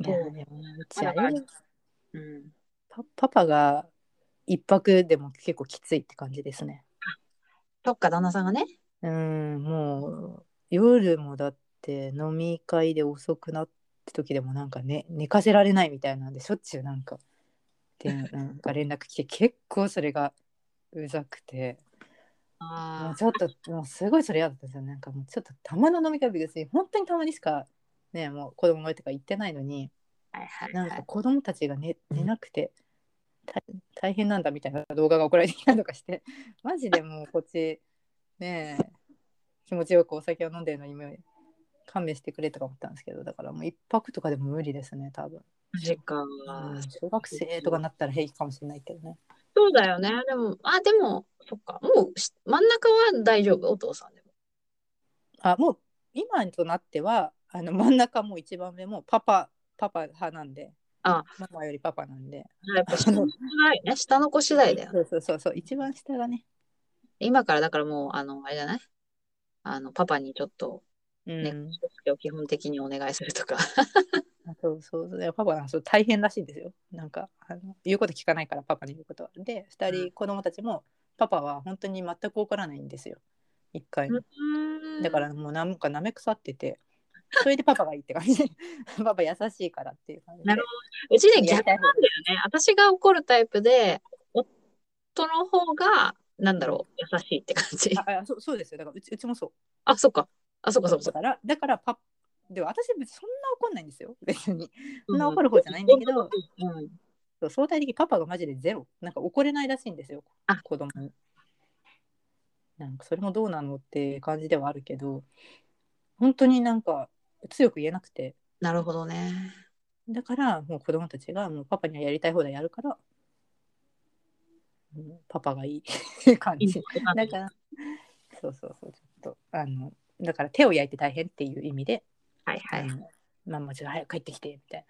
[SPEAKER 1] いやでもうちあれ
[SPEAKER 2] うん。
[SPEAKER 1] パパパが一泊でも結構きついって感じですね。
[SPEAKER 2] そっか、旦那さんがね。
[SPEAKER 1] うんもう夜もだって飲み会で遅くなって時でもなんかね寝かせられないみたいなんでしょっちゅうなんかでなんか連絡来て結構それがうざくて。も
[SPEAKER 2] あ
[SPEAKER 1] うちょっともうすごいそれ嫌だったんですよ。なんかもうちょっとたまの飲み会別に本当にたまにしかねもう子供がいてから行ってないのに
[SPEAKER 2] あ。はいはい
[SPEAKER 1] なんか
[SPEAKER 2] はい。
[SPEAKER 1] 子供たちが寝寝なくて大大変なんだみたいな動画が送られてきたりとかして マジでもうこっちねえ気持ちよくお酒を飲んでるのに勘弁してくれとか思ったんですけどだからもう一泊とかでも無理ですね多分、小学生とかになったら平気かもしれないけどね
[SPEAKER 2] そうだよね。でも、あ、でも、そっか。もうし真ん中は大丈夫、お父さんでも。
[SPEAKER 1] あもう今となってはあの真ん中も一番上もパパパパ派なんで。
[SPEAKER 2] あ。
[SPEAKER 1] ママよりパパなんで。
[SPEAKER 2] やっぱ下の子次第ね。下の子次第だよ。ね。
[SPEAKER 1] そうそうそうそう。一番下がね。
[SPEAKER 2] 今からだからもう、あの、あれじゃない？あの、パパにちょっと、
[SPEAKER 1] うん、
[SPEAKER 2] ね、しつけを基本的にお願いするとか。
[SPEAKER 1] あそうそうそう。パパがそう大変らしいんですよ。なんかあの言うこと聞かないからパパに言うことは。で2人子供たちもパパは本当に全く怒らないんですよ。一回も。だからもうなんか舐め腐っててそれでパパがいいって感じ パパ優しいからっていう感じで
[SPEAKER 2] なるうちね、逆なんだよね。私が怒るタイプで、夫の方が、なんだろう、優しいって感じ。
[SPEAKER 1] ああそうそうですよだからうちうちもそう
[SPEAKER 2] あ、そっか。あ、そっかそっかそっか。
[SPEAKER 1] だからだからパでも私そんな怒んないんですよ 別にそ
[SPEAKER 2] うん
[SPEAKER 1] んな怒る方じゃないんだけど、
[SPEAKER 2] うん。
[SPEAKER 1] そう相対的にパパがマジでゼロなんか怒れないらしいんですよ
[SPEAKER 2] あ
[SPEAKER 1] 子供になんかそれもどうなのって感じではあるけど本当になんか強く言えなくて。
[SPEAKER 2] なるほどね。
[SPEAKER 1] だからもう子供たちがもうパパにはやりたい放題やるから、うんパパがいい。感じ。だからそうそうそうちょっとあのだから手を焼いて大変っていう意味で、
[SPEAKER 2] はいはい。
[SPEAKER 1] ママちょっと早く帰ってきてみたい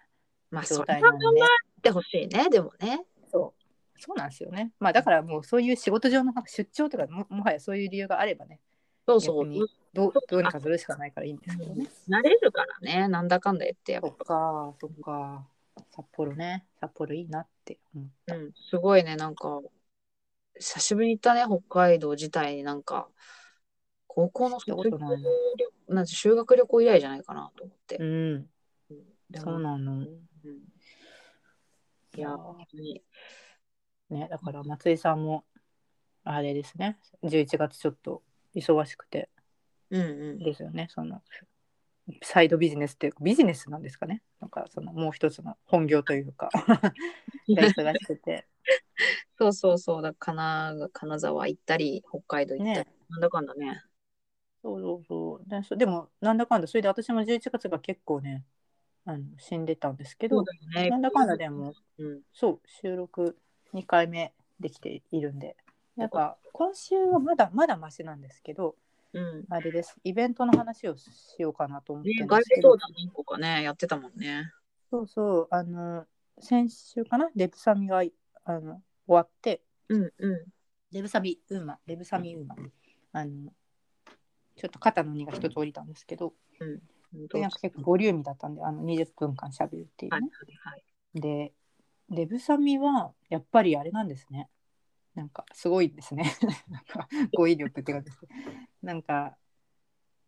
[SPEAKER 2] まあ、
[SPEAKER 1] な
[SPEAKER 2] それは頑張ってほしいね、でもね。
[SPEAKER 1] そう。そうなんですよね。まあだからもうそういう仕事上の出張とかももはやそういう理由があればね。
[SPEAKER 2] そうそう。
[SPEAKER 1] どうどうにかするしかないからいいんですけどね。
[SPEAKER 2] 慣れるからね、なんだかんだ言ってやっ
[SPEAKER 1] そっか、そっか。札幌ね、札幌いいなって思う。
[SPEAKER 2] ぱ。うん、すごいね、なんか、久しぶりに行ったね、北海道自体になんか、高校の卒業
[SPEAKER 1] ことな
[SPEAKER 2] んて修学旅行以来じゃないかなと思って。
[SPEAKER 1] うん、そうなの。
[SPEAKER 2] うんいや、本当に。
[SPEAKER 1] ね、だから松井さんも、あれですね、11月ちょっと忙しくて
[SPEAKER 2] うんうん。
[SPEAKER 1] ですよね、その、サイドビジネスっていうか、ビジネスなんですかね。なんか、その、もう一つの本業というか、が忙しくて。
[SPEAKER 2] そうそうそうだ、金金沢行ったり、北海道行ったり、
[SPEAKER 1] ね
[SPEAKER 2] なんだかんだね。
[SPEAKER 1] そうそうそう。でそでも、なんだかんだ、それで私も11月が結構ね、あの死んでたんですけど、
[SPEAKER 2] ね
[SPEAKER 1] なんだかんだでも、
[SPEAKER 2] うん。
[SPEAKER 1] そう、収録2回目できているんで、なんか今週はまだまだマシなんですけど、
[SPEAKER 2] うん。
[SPEAKER 1] あれです、イベントの話をしようかなと思って
[SPEAKER 2] ね、外部相談何個かね、やってたもんね。
[SPEAKER 1] そうそう、あの、先週かな、デブサミがあの終わって、
[SPEAKER 2] うんうん。
[SPEAKER 1] デブサミウーマン、デブサミウーマン、あの、ちょっと肩の荷が一つ降りたんですけど、
[SPEAKER 2] 本当
[SPEAKER 1] でなんか結構ボリューミーだったんで、あの20分間しゃべるっていう
[SPEAKER 2] はい
[SPEAKER 1] ね。
[SPEAKER 2] はい。
[SPEAKER 1] で、デブサミはやっぱりあれなんですね。なんかすごいですね。なんか語彙力っていうかですね。なんか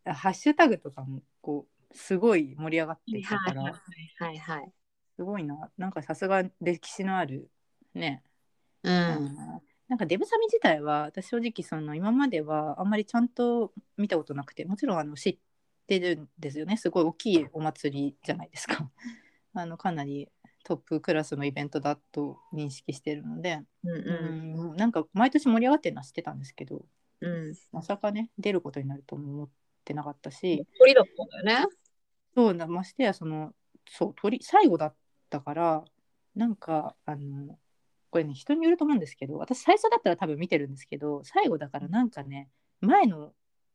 [SPEAKER 1] ハッシュタグとかもこうすごい盛り上がっていたから、
[SPEAKER 2] はいはいはい。
[SPEAKER 1] すごいな。なんかさすが歴史のあるね。
[SPEAKER 2] うん。
[SPEAKER 1] うんなんかデブサミ自体は私正直その今まではあんまりちゃんと見たことなくてもちろんあの知ってるんですよねすごい大きいお祭りじゃないですか あのかなりトップクラスのイベントだと認識してるので、
[SPEAKER 2] うん
[SPEAKER 1] うんなんか毎年盛り上がってるのは知ってたんですけど
[SPEAKER 2] うん。うん。
[SPEAKER 1] まさかね出ることになるとも思ってなかったし
[SPEAKER 2] 鳥だったんだよね。
[SPEAKER 1] そうなましてやそのそう鳥最後だったからなんかあのこれね人によると思うんですけど私最初だったら多分見てるんですけど最後だからなんかね前の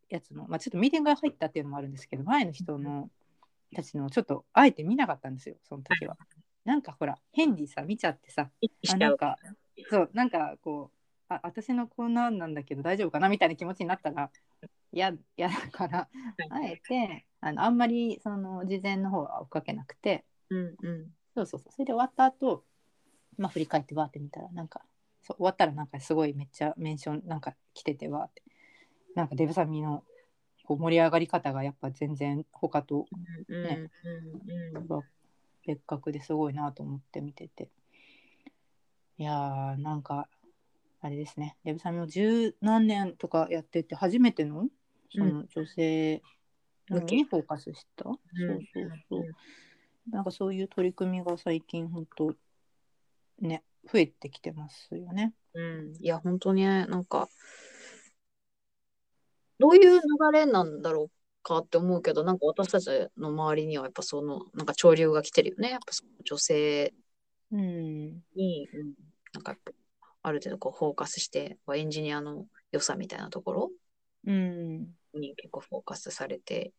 [SPEAKER 1] やつの、まあ、ちょっとミーティングが入ったっていうのもあるんですけど前の人のたちのちょっとあえて見なかったんですよその時は。なんかほら変にさ見ちゃってさあなんかそうなんかこうあ私のこんなんなんだけど大丈夫かなみたいな気持ちになったら嫌だからあえてあのあんまりその事前の方は追っかけなくて、
[SPEAKER 2] うんうん。
[SPEAKER 1] そうそうそうそれで終わった後、まあ振り返ってわーって見たらなんかそう終わったらなんかすごいめっちゃメンションなんか来ててわーって。なんかデブサミのこう盛り上がり方がやっぱ全然他と
[SPEAKER 2] うん
[SPEAKER 1] ね
[SPEAKER 2] うんうん。
[SPEAKER 1] は別格ですごいなと思って見てて。いやーなんかあれですね。デブサミも十何年とかやってて初めてのその女性
[SPEAKER 2] 向け
[SPEAKER 1] にフォーカスした、
[SPEAKER 2] うん。
[SPEAKER 1] そうそうそう。なんかそういう取り組みが最近本当ね増えてきてますよね。
[SPEAKER 2] うん。いや、本当にね、なんか、どういう流れなんだろうかって思うけど、なんか私たちの周りにはやっぱその、なんか潮流が来てるよね。やっぱその女性
[SPEAKER 1] うん、
[SPEAKER 2] に、うん、なんかある程度こうフォーカスして、エンジニアの良さみたいなところ
[SPEAKER 1] うん、
[SPEAKER 2] に結構フォーカスされて、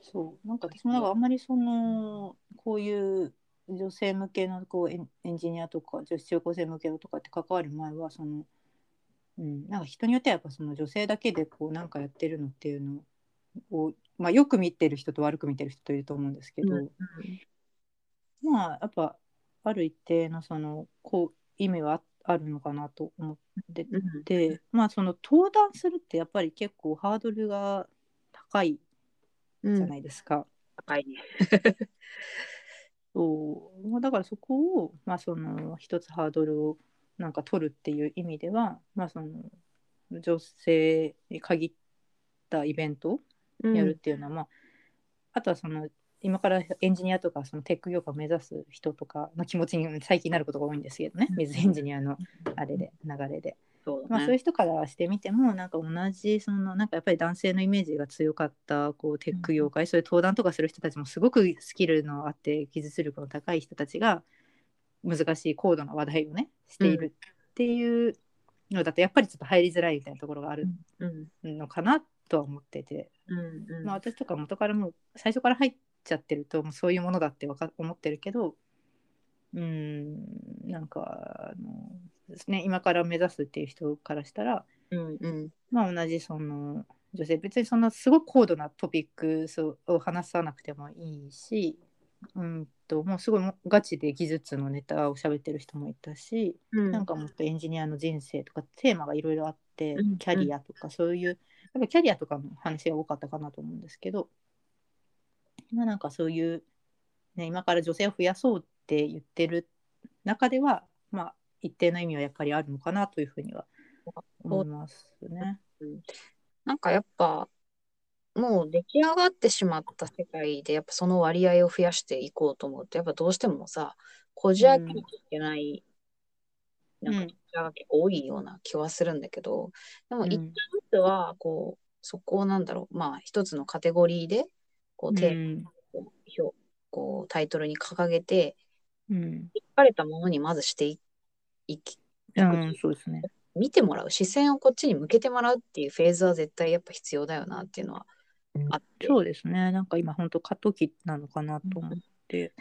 [SPEAKER 1] そう。なんか私もなんかあんまりそのこういう女性向けのこうエンエンジニアとか女子中高生向けのとかって関わる前はその、うん、なんか人によってはやっぱその女性だけでこうなんかやってるのっていうのを、まあ、よく見てる人と悪く見てる人いると思うんですけど、
[SPEAKER 2] うん
[SPEAKER 1] まあやっぱある一定のそのこう意味はああるのかなと思って
[SPEAKER 2] うん
[SPEAKER 1] て、まあその登壇するってやっぱり結構ハードルが高い
[SPEAKER 2] うん
[SPEAKER 1] じゃないですか。
[SPEAKER 2] 高いね。
[SPEAKER 1] そうまあだからそこを、まあ、その一つハードルをなんか取るっていう意味では、まあ、その女性に限ったイベントをやるっていうのは、まあ、あとはその今からエンジニアとかそのテック業界を目指す人とかの気持ちに最近なることが多いんですけどね。水エンジニアのあれで流れで。
[SPEAKER 2] そうだ
[SPEAKER 1] まあ、そういう
[SPEAKER 2] ね。
[SPEAKER 1] 人からしてみてもなんか同じそのなんかやっぱり男性のイメージが強かったこうテック業界、そういう登壇とかする人たちもすごくスキルのあって技術力の高い人たちが難しい高度な話題をねしているっていうのだとやっぱりちょっと入りづらいみたいなところがある
[SPEAKER 2] うん。
[SPEAKER 1] のかなとは思ってて、
[SPEAKER 2] うんうん。
[SPEAKER 1] まあ、私とか元からもう最初から入っちゃってるともうそういうものだってわか思ってるけどうーんなんかあのですね今から目指すっていう人からしたら
[SPEAKER 2] うんうん。
[SPEAKER 1] まあ同じその女性別にそんなすごく高度なトピックスを話さなくてもいいし、うんともうすごいガチで技術のネタを喋ってる人もいたし、
[SPEAKER 2] うん。
[SPEAKER 1] なんかもっとエンジニアの人生とかテーマがいろいろあって、
[SPEAKER 2] うん。
[SPEAKER 1] キャリアとかそういうやっぱキャリアとかの話が多かったかなと思うんですけど、まあなんかそういう、ね、今から女性を増やそうって言ってる中ではまあ一定の意味はやっぱりあるのかなというふうには思いますね。
[SPEAKER 2] なんかやっぱ、もう出来上がってしまった世界で、やっぱその割合を増やしていこうと思うと、やっぱどうしてもさ、こじ開けないけない、なんか、多いような気はするんだけど、でも
[SPEAKER 1] うん。
[SPEAKER 2] 一旦ずつは、こう、そこをなんだろう、まあ一つのカテゴリーで、こう、テーマ
[SPEAKER 1] う
[SPEAKER 2] こうタイトルに掲げて、
[SPEAKER 1] うん。
[SPEAKER 2] 書かれたものにまずしていいき、
[SPEAKER 1] うん、そうですね。
[SPEAKER 2] 見てもらう、視線をこっちに向けてもらうっていうフェーズは絶対やっぱ必要だよなっていうのはあって。
[SPEAKER 1] そうですね。なんか今本当過渡期なのかなと思って、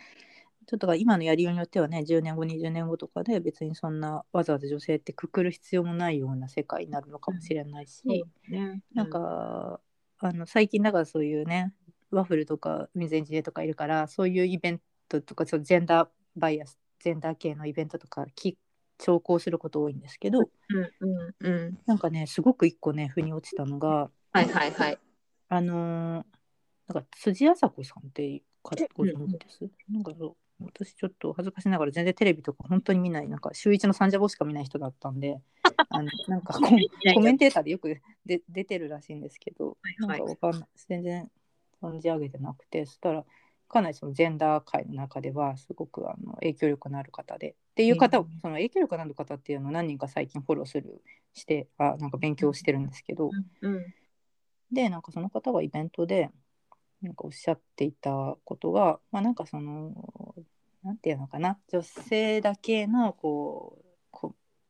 [SPEAKER 1] ちょっと今のやりようによってはね、10年後、20年後とかで別にそんなわざわざ女性ってくくる必要もないような世界になるのかもしれないし、
[SPEAKER 2] ね。
[SPEAKER 1] なんか、あの最近だからそういうね、ワッフルとか水エンジニアとかいるから、そういうイベントとか、ちょっとジェンダーバイアス、ジェンダー系のイベントとかき聴講すること多いんですけど、
[SPEAKER 2] うんうんうん。
[SPEAKER 1] なんかね、すごく一個ね、腑に落ちたのが、
[SPEAKER 2] はいはいはい。
[SPEAKER 1] あのーなんか辻麻子さんって方ご存知です、なんかそう私ちょっと恥ずかしながら全然テレビとか本当に見ないなんか週一のサンジャポしか見ない人だったんで あのなんかコン コメンテーターでよく で出てるらしいんですけど、
[SPEAKER 2] はいはい。
[SPEAKER 1] なんかわかんない。全然存じ上げてなくてそしたらかなりそのジェンダー界の中ではすごくあの影響力のある方でっていう方を、
[SPEAKER 2] うん。
[SPEAKER 1] その影響力のある方っていうのを何人か最近フォローするしてあなんか勉強してるんですけど、
[SPEAKER 2] うん。
[SPEAKER 1] でなんかその方がイベントでなんかおっしゃっていたことがまあなんかそのなんていうのかな女性だけのこ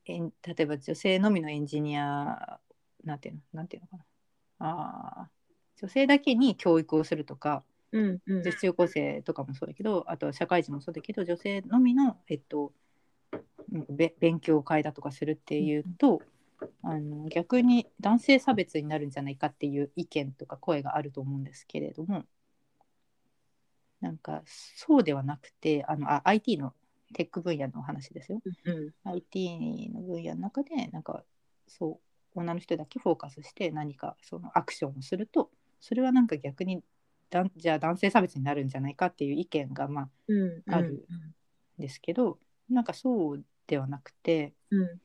[SPEAKER 1] えん例えば女性のみのエンジニアなんていうのなんていうのかな。あー女性だけに教育をするとか
[SPEAKER 2] うんうん。
[SPEAKER 1] 女子中高生とかもそうだけどあとは社会人もそうだけど女性のみの、えっと、勉強会だとかするっていうと、あの逆に男性差別になるんじゃないかっていう意見とか声があると思うんですけれどもなんかそうではなくてあのあ IT のテック分野の話ですよ。
[SPEAKER 2] うん
[SPEAKER 1] IT の分野の中でなんかそう女の人だけフォーカスして何かそのアクションをするとそれはなんか逆にだんじゃあ男性差別になるんじゃないかっていう意見がまあ
[SPEAKER 2] うん
[SPEAKER 1] あるですけどなんかそうではなくて
[SPEAKER 2] うん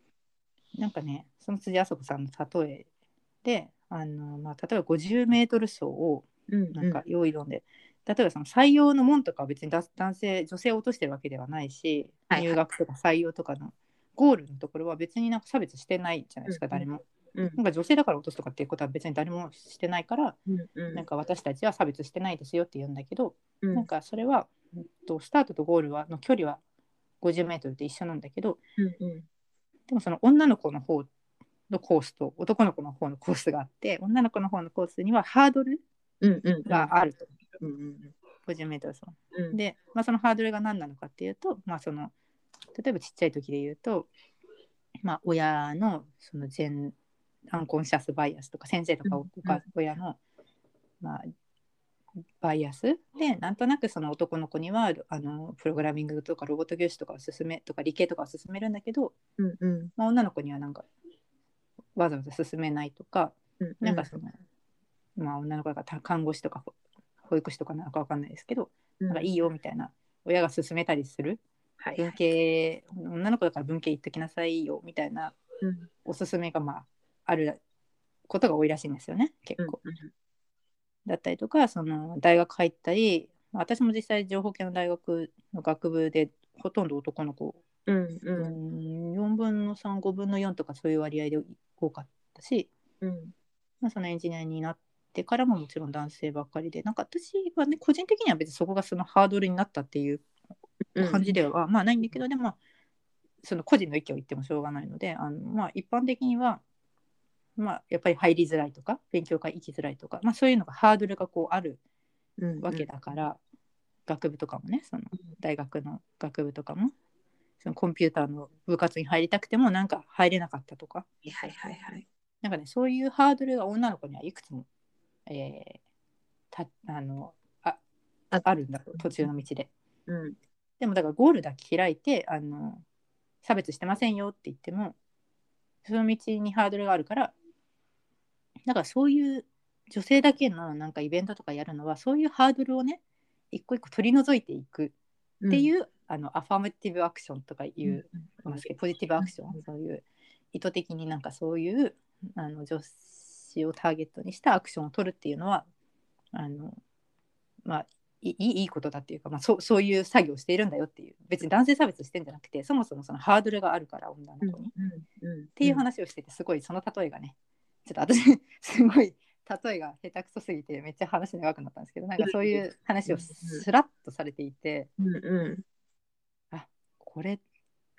[SPEAKER 1] なんかねその辻あそこさんの例えであの、まあ、例えば 50m 走を
[SPEAKER 2] うん
[SPEAKER 1] なんか用意論で、例えばその採用の門とかは別にだ男性女性を落としてるわけではないし、
[SPEAKER 2] はいはい。
[SPEAKER 1] 入学とか採用とかのゴールのところは別になんか差別してないじゃないですか、
[SPEAKER 2] うん
[SPEAKER 1] 誰も。
[SPEAKER 2] うん。
[SPEAKER 1] なんか女性だから落とすとかっていうことは別に誰もしてないから、
[SPEAKER 2] うんうん。
[SPEAKER 1] なんか私たちは差別してないですよって言うんだけど、
[SPEAKER 2] うん。
[SPEAKER 1] なんかそれは、うんとスタートとゴールはの距離は 50m で一緒なんだけど
[SPEAKER 2] うんうん
[SPEAKER 1] でもその女の子の方のコースと男の子の方のコースがあって女の子の方のコースにはハードルがあると、
[SPEAKER 2] うんうん
[SPEAKER 1] 50メートル走
[SPEAKER 2] うん。
[SPEAKER 1] で、まあ、そのハードルが何なのかっていうと、まあ、その例えばちっちゃい時で言うと、まあ、親のそのジェンアンコンシャスバイアスとか先生とかお
[SPEAKER 2] うん
[SPEAKER 1] 母親の、まあ、バイアス？でなんとなくその男の子にはあのプログラミングとかロボット技術とかを進めとか理系とかを進めるんだけど、
[SPEAKER 2] うんうん。
[SPEAKER 1] まあ、女の子にはなんかわざわざ進めないとか、
[SPEAKER 2] うん
[SPEAKER 1] なんかその、まあ、女の子が看護師とか保保育士とかなのかわかんないですけど、
[SPEAKER 2] うん。
[SPEAKER 1] なんかいいよみたいな親が勧めたりする文
[SPEAKER 2] はいはい。
[SPEAKER 1] 系女の子だから文系行っときなさいよみたいな
[SPEAKER 2] うん。
[SPEAKER 1] おすすめがまああることが多いらしいんですよね結構。だったりとかその大学入ったり私も実際情報系の大学の学部でほとんど男の子、
[SPEAKER 2] うん
[SPEAKER 1] う
[SPEAKER 2] うん
[SPEAKER 1] ん、4分の35分の4とかそういう割合で多かったし、
[SPEAKER 2] うん。
[SPEAKER 1] まあ、そのエンジニアになってからももちろん男性ばっかりでなんか私はね個人的には別にそこがそのハードルになったっていう
[SPEAKER 2] うん。
[SPEAKER 1] 感じでは、まあないんだけどでもその個人の意見を言ってもしょうがないのであの、まあ、一般的には、まあ、やっぱり入りづらいとか勉強会行きづらいとか、まあ、そういうのがハードルがこうある
[SPEAKER 2] うん
[SPEAKER 1] わけだから、学部とかもねその大学の学部とかもそのコンピューターの部活に入りたくてもなんか入れなかったとか。
[SPEAKER 2] はいはいはい
[SPEAKER 1] なんかねそういうハードルが女の子にはいくつも、えーたあのあ
[SPEAKER 2] あ
[SPEAKER 1] あるんだと途中の道で。
[SPEAKER 2] うん。
[SPEAKER 1] でもだからゴールだけ開いてあの差別してませんよって言ってもその道にハードルがあるからだからそういう女性だけのなんかイベントとかやるのはそういうハードルをね一個一個取り除いていくっていう、あのアファーマティブアクションとかいう、ますけどポジティブアクション、そういう意図的になんかそういうあの女子をターゲットにしたアクションを取るっていうのはあのまあいいいいことだっていうか、まあ、そうそういう作業をしているんだよっていう別に男性差別してんじゃなくてそもそもそのハードルがあるから女の子に、っ
[SPEAKER 2] って
[SPEAKER 1] いう話をしててすごいその例えがねちょっと私すごい例えが下手くそすぎてめっちゃ話長くなったんですけどなんかそういう話をスラッとされていて
[SPEAKER 2] うんうん
[SPEAKER 1] これ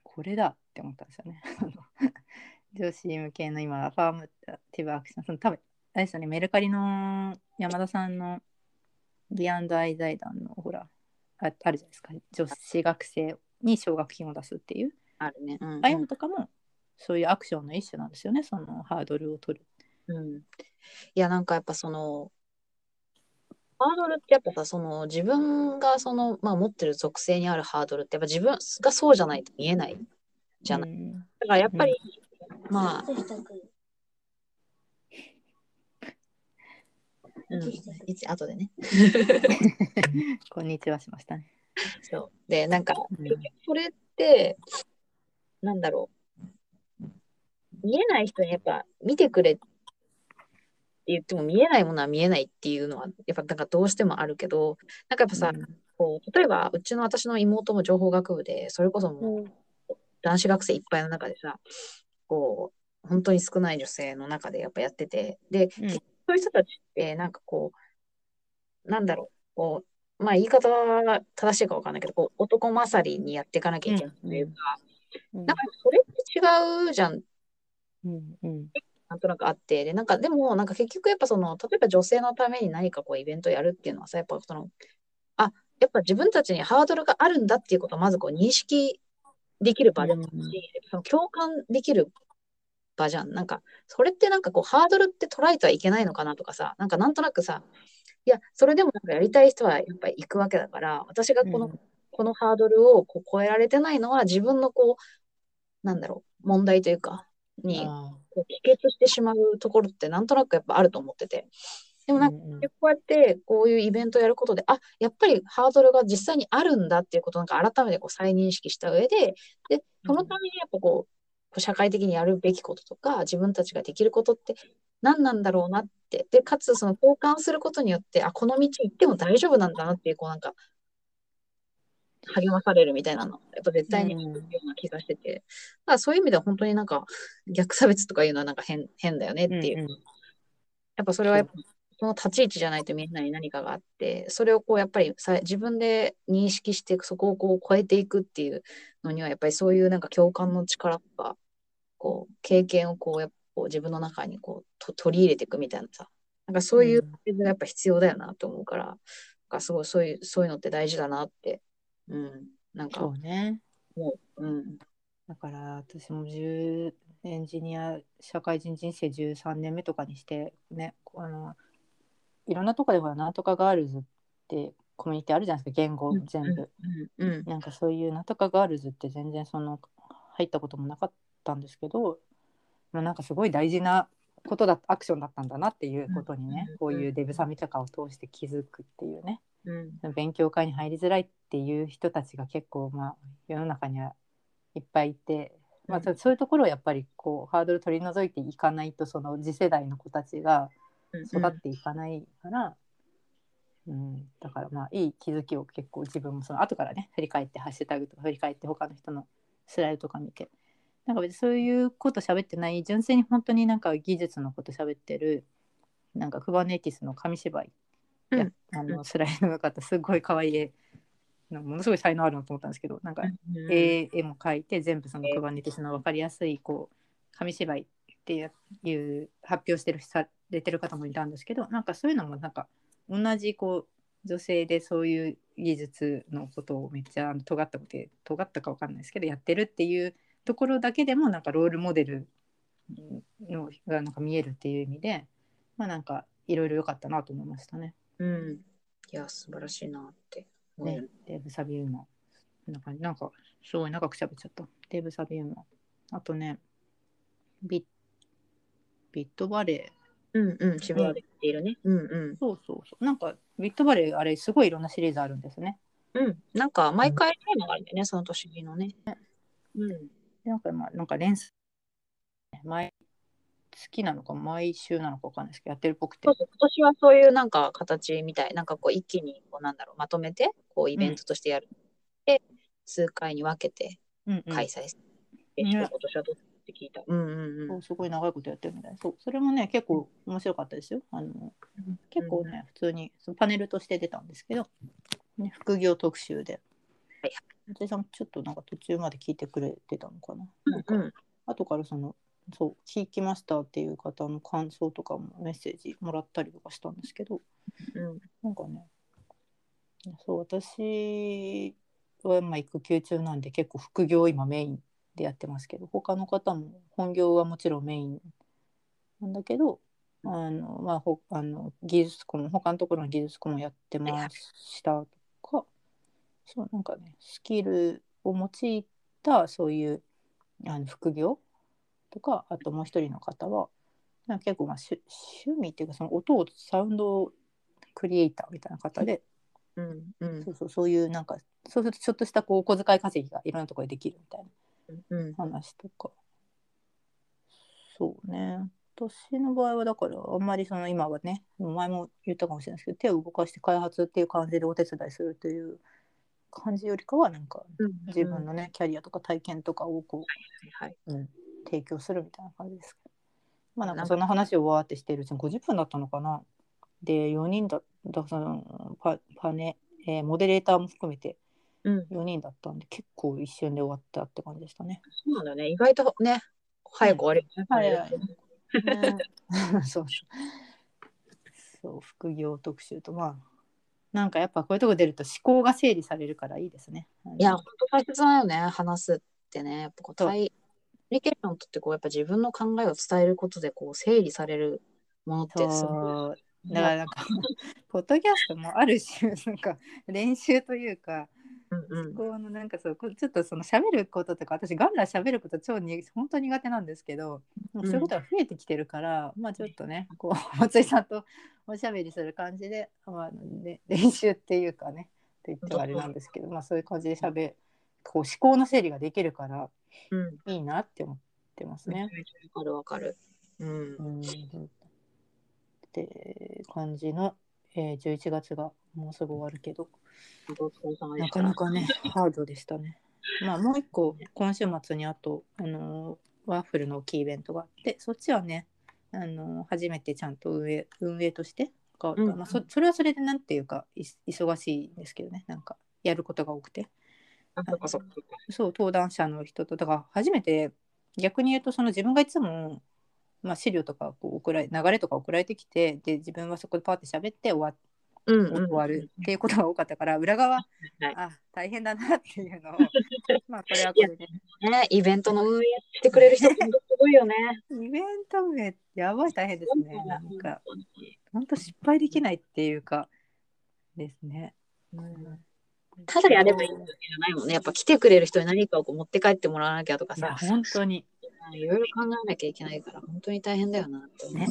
[SPEAKER 1] これだって思ったんですよね。女子向けの今ファームティブアクションその多分あれですよねメルカリの山田さんのビアンドアイ財団のほらああるじゃないですか女子学生に奨学金を出すっていう
[SPEAKER 2] あるね。うん
[SPEAKER 1] ああいうのとかもそういうアクションの一種なんですよねそのハードルを取る。
[SPEAKER 2] うん、いやなんかやっぱそのハードルってやっぱさその自分がその、まあ、持ってる属性にあるハードルってやっぱ自分がそうじゃないと見えないじゃない。
[SPEAKER 1] うん。
[SPEAKER 2] だからやっぱり、まあ、うん、後でね。
[SPEAKER 1] こんにちはしましたね。
[SPEAKER 2] そう。でなんか
[SPEAKER 1] うん。
[SPEAKER 2] それってなんだろう。見えない人にやっぱ見てくれ言っても見えないものは見えないっていうのはやっぱなんかどうしてもあるけどなんかやっぱさ、こう例えばうちの私の妹も情報学部でそれこそもう男子学生いっぱいの中でさこう本当に少ない女性の中でやっぱやっててで、
[SPEAKER 1] うん。
[SPEAKER 2] そういう人たちってなんかこうなんだろうこうまあ言い方は正しいかわかんないけどこう男勝りにやっていかなきゃいけないというか、
[SPEAKER 1] うん。
[SPEAKER 2] なんかそれって違うじゃん。
[SPEAKER 1] うん。うん
[SPEAKER 2] なんとなくあって、で、なんか、でも、なんか結局やっぱその、例えば女性のために何かこうイベントやるっていうのはさ、やっぱその、あ、やっぱ自分たちにハードルがあるんだっていうことをまずこう認識できる場でもある
[SPEAKER 1] うん。
[SPEAKER 2] し、その共感できる場じゃん。なんか、それってなんかこうハードルって捉えてはいけないのかなとかさ、なんかなんとなくさ、いや、それでもなんかやりたい人はやっぱり行くわけだから、私がこの、
[SPEAKER 1] うん。
[SPEAKER 2] このハードルをこう超えられてないのは自分のこう、なんだろう、問題というか、に
[SPEAKER 1] あ
[SPEAKER 2] こう帰結してしまうところってなんとなくやっぱあると思ってて。でもなんか、こうやってこういうイベントをやることで、あ、やっぱりハードルが実際にあるんだっていうことをなんか改めてこう再認識した上で、で、そのためにやっぱこう、こう社会的にやるべきこととか、自分たちができることって何なんだろうなって、で、かつその交換することによって、あ、この道行っても大丈夫なんだなっていう、こうなんか、励まされるみたいなの、やっぱ絶対にあるような気がしてて、だからそういう意味では本当になんか逆差別とかいうのはなんか変、変だよねっていう。
[SPEAKER 1] うんうん。
[SPEAKER 2] やっぱそれはやっぱその立ち位置じゃないとみんなに何かがあって、それをこうやっぱりさ自分で認識してそこをこう超えていくっていうのにはやっぱりそういうなんか共感の力とか、こう経験をこうやっぱこう自分の中にこうと取り入れていくみたいなさ、なんかそういうやっぱ必要だよなと思うから、なんかすごいそういう、そういうのって大事だなって、うん、なんか
[SPEAKER 1] そうね。
[SPEAKER 2] もう、うん、
[SPEAKER 1] だから私も10エンジニア社会人人生13年目とかにしてねあのいろんなとこでほらなんとかガールズってコミュニティあるじゃないですか言語全部、
[SPEAKER 2] うん、うん、
[SPEAKER 1] なんかそういうなんとかガールズって全然その入ったこともなかったんですけど、まあ、なんかすごい大事なことだアクションだったんだなっていうことにね、
[SPEAKER 2] うん
[SPEAKER 1] こういうデブサミとかを通して気づくっていうね
[SPEAKER 2] うん、
[SPEAKER 1] 勉強会に入りづらいっていう人たちが結構まあ世の中にはいっぱいいて、まあ、
[SPEAKER 2] うん
[SPEAKER 1] そういうところをやっぱりこうハードル取り除いていかないとその次世代の子たちが育っていかないから、うん。だからまあいい気づきを結構自分もその後からね振り返ってハッシュタグとか振り返って他の人のスライドとか見てなんか別にそういうこと喋ってない純粋に本当になんか技術のこと喋ってるなんかクバネティスの紙芝居や、あのスライドの方すごい可愛い絵ものすごい才能あるなと思ったんですけどなんか
[SPEAKER 2] うん、
[SPEAKER 1] 絵絵も描いて全部そのクバネティスの分かりやすいこう紙芝居っていう発表してるされてる方もいたんですけどなんかそういうのもなんか同じこう女性でそういう技術のことをめっちゃ尖ったことで尖ったか分かんないですけどやってるっていうところだけでもなんかロールモデルのがなんか見えるっていう意味でまあなんかいろいろ良かったなと思いましたね。
[SPEAKER 2] うん。いや、素晴らしいなって
[SPEAKER 1] ね
[SPEAKER 2] る。、
[SPEAKER 1] デーブ・サビウマ。なんか、なんかすごい長く喋っちゃった。デーブ・サビウマ。あとね、ビビットバレ
[SPEAKER 2] うんうん、渋谷で言っているね。うんう
[SPEAKER 1] ー。そうそうそう。なんか、ビットバレー、あれ、すごいいろんなシリーズあるんですね。
[SPEAKER 2] ん。うん。なんか、毎回テーマがあるんだよね、その年のね。うん。
[SPEAKER 1] でなんか、まあ、なんか連載、毎月なのか、毎週なのかわかんないですけど、やってるっぽくて
[SPEAKER 2] そう。そう今年はそういうなんか形みたい、なんかこう一気にこうなんだろう、まとめて、こうイベントとしてやる。で、数回に分けて
[SPEAKER 1] うんうん
[SPEAKER 2] 開催する。
[SPEAKER 1] ね
[SPEAKER 2] 今年はどうって聞いた。うんうんうん。
[SPEAKER 1] そうすごい長いことやってるみたいそうそれもね結構面白かったですよあの結構ね、普通にそのパネルとして出たんですけど、ね、副業特集で
[SPEAKER 2] はい
[SPEAKER 1] 松井さんもちょっとなんか途中まで聞いてくれてたのかな,、
[SPEAKER 2] うんうん。
[SPEAKER 1] 後からそのそう聞きましたっていう方の感想とかもメッセージもらったりとかしたんですけど。
[SPEAKER 2] うん。
[SPEAKER 1] なんかね。そう私はまあ育休中なんで結構副業を今メインでやってますけど他の方も本業はもちろんメインなんだけどあの、まあ、ほあの技術顧問他のところの技術顧問やってましたとかそうなんかねスキルを用いたそういうあの副業とかあともう一人の方はなんか結構まあ趣趣味っていうかその音をサウンドクリエイターみたいな方で、
[SPEAKER 2] うんうん。
[SPEAKER 1] そうそうそういうなんかそうするとちょっとしたこうお小遣い稼ぎがいろんなところでできるみたい
[SPEAKER 2] うん
[SPEAKER 1] な話とか。そうね。私の場合はだからあんまりその今はね前も言ったかもしれないですけど手を動かして開発っていう感じでお手伝いするという感じよりかはなんか
[SPEAKER 2] うん。
[SPEAKER 1] 自分のね、キャリアとか体験とかをこ
[SPEAKER 2] はい。
[SPEAKER 1] う、うん、提供するみたいな感じですけどまあなん
[SPEAKER 2] か
[SPEAKER 1] かそんな話をわーってしてるうちに50分だったのかな？で4人だだそのパパネ、えーモデレーターも含めて
[SPEAKER 2] うん。
[SPEAKER 1] 4人だったんで結構一瞬で終わったって感じでしたね。
[SPEAKER 2] そうなんだよね。意外とね、早く終わるよね。
[SPEAKER 1] はいはいねそうそうそう副業特集とまあなんかやっぱこういうとこ出ると思考が整理されるからいいですね。
[SPEAKER 2] いや、本当大切だよね。話すってね。やっぱこう、
[SPEAKER 1] そう
[SPEAKER 2] 対コミュニケーションとってこう、やっぱ自分の考えを伝えることで、こう、整理されるものってすごい。
[SPEAKER 1] だからなんか ポッドキャストもある種 なんか練習というか
[SPEAKER 2] うんうん。
[SPEAKER 1] こうのなんかそうちょっとその喋ることとか私ガンラ喋ること超に本当苦手なんですけど、
[SPEAKER 2] ん
[SPEAKER 1] そういうことが増えてきてるからまあちょっとねこう 松井さんとおしゃべりする感じで、まあね、練習っていうかねって言ってはあれなんですけど、まあ、そういう感じで喋こう思考の整理ができるから
[SPEAKER 2] うん。
[SPEAKER 1] いいなって思ってますね。
[SPEAKER 2] わかるわかる。うん。
[SPEAKER 1] うんって感じの、えー、11月がもうすぐ終わるけどなかなかねハードでしたね。まあもう一個今週末にあと、あのーワッフルの大きいイベントがあってそっちはね、あのー初めてちゃんと運営運営として関わった、
[SPEAKER 2] うん
[SPEAKER 1] まあ、そそれはそれでなんていうかい忙しいんですけどねなんかやることが多くて
[SPEAKER 2] あ、そ
[SPEAKER 1] う。登壇者の人と。だから初めて逆に言うとその自分がいつも、まあ、資料とかこう送られ流れとか送られてきてで自分はそこでパーって喋って終わ
[SPEAKER 2] うん
[SPEAKER 1] 終わるっていうことが多かったから裏側
[SPEAKER 2] はい。
[SPEAKER 1] あ大変だなっていうのを まあこれはこれで。
[SPEAKER 2] ね、イベントの運営してくれる人ってすごいよね。
[SPEAKER 1] イベント名やばい大変ですね。なんか本当失敗できないっていうかですね。
[SPEAKER 2] うんただやればいいわけじゃないもんね。やっぱ来てくれる人に何かをこう持って帰ってもらわなきゃとかさ、
[SPEAKER 1] 本当に。
[SPEAKER 2] いろいろ考えなきゃいけないから、本当に大変だよなって思う。
[SPEAKER 1] ね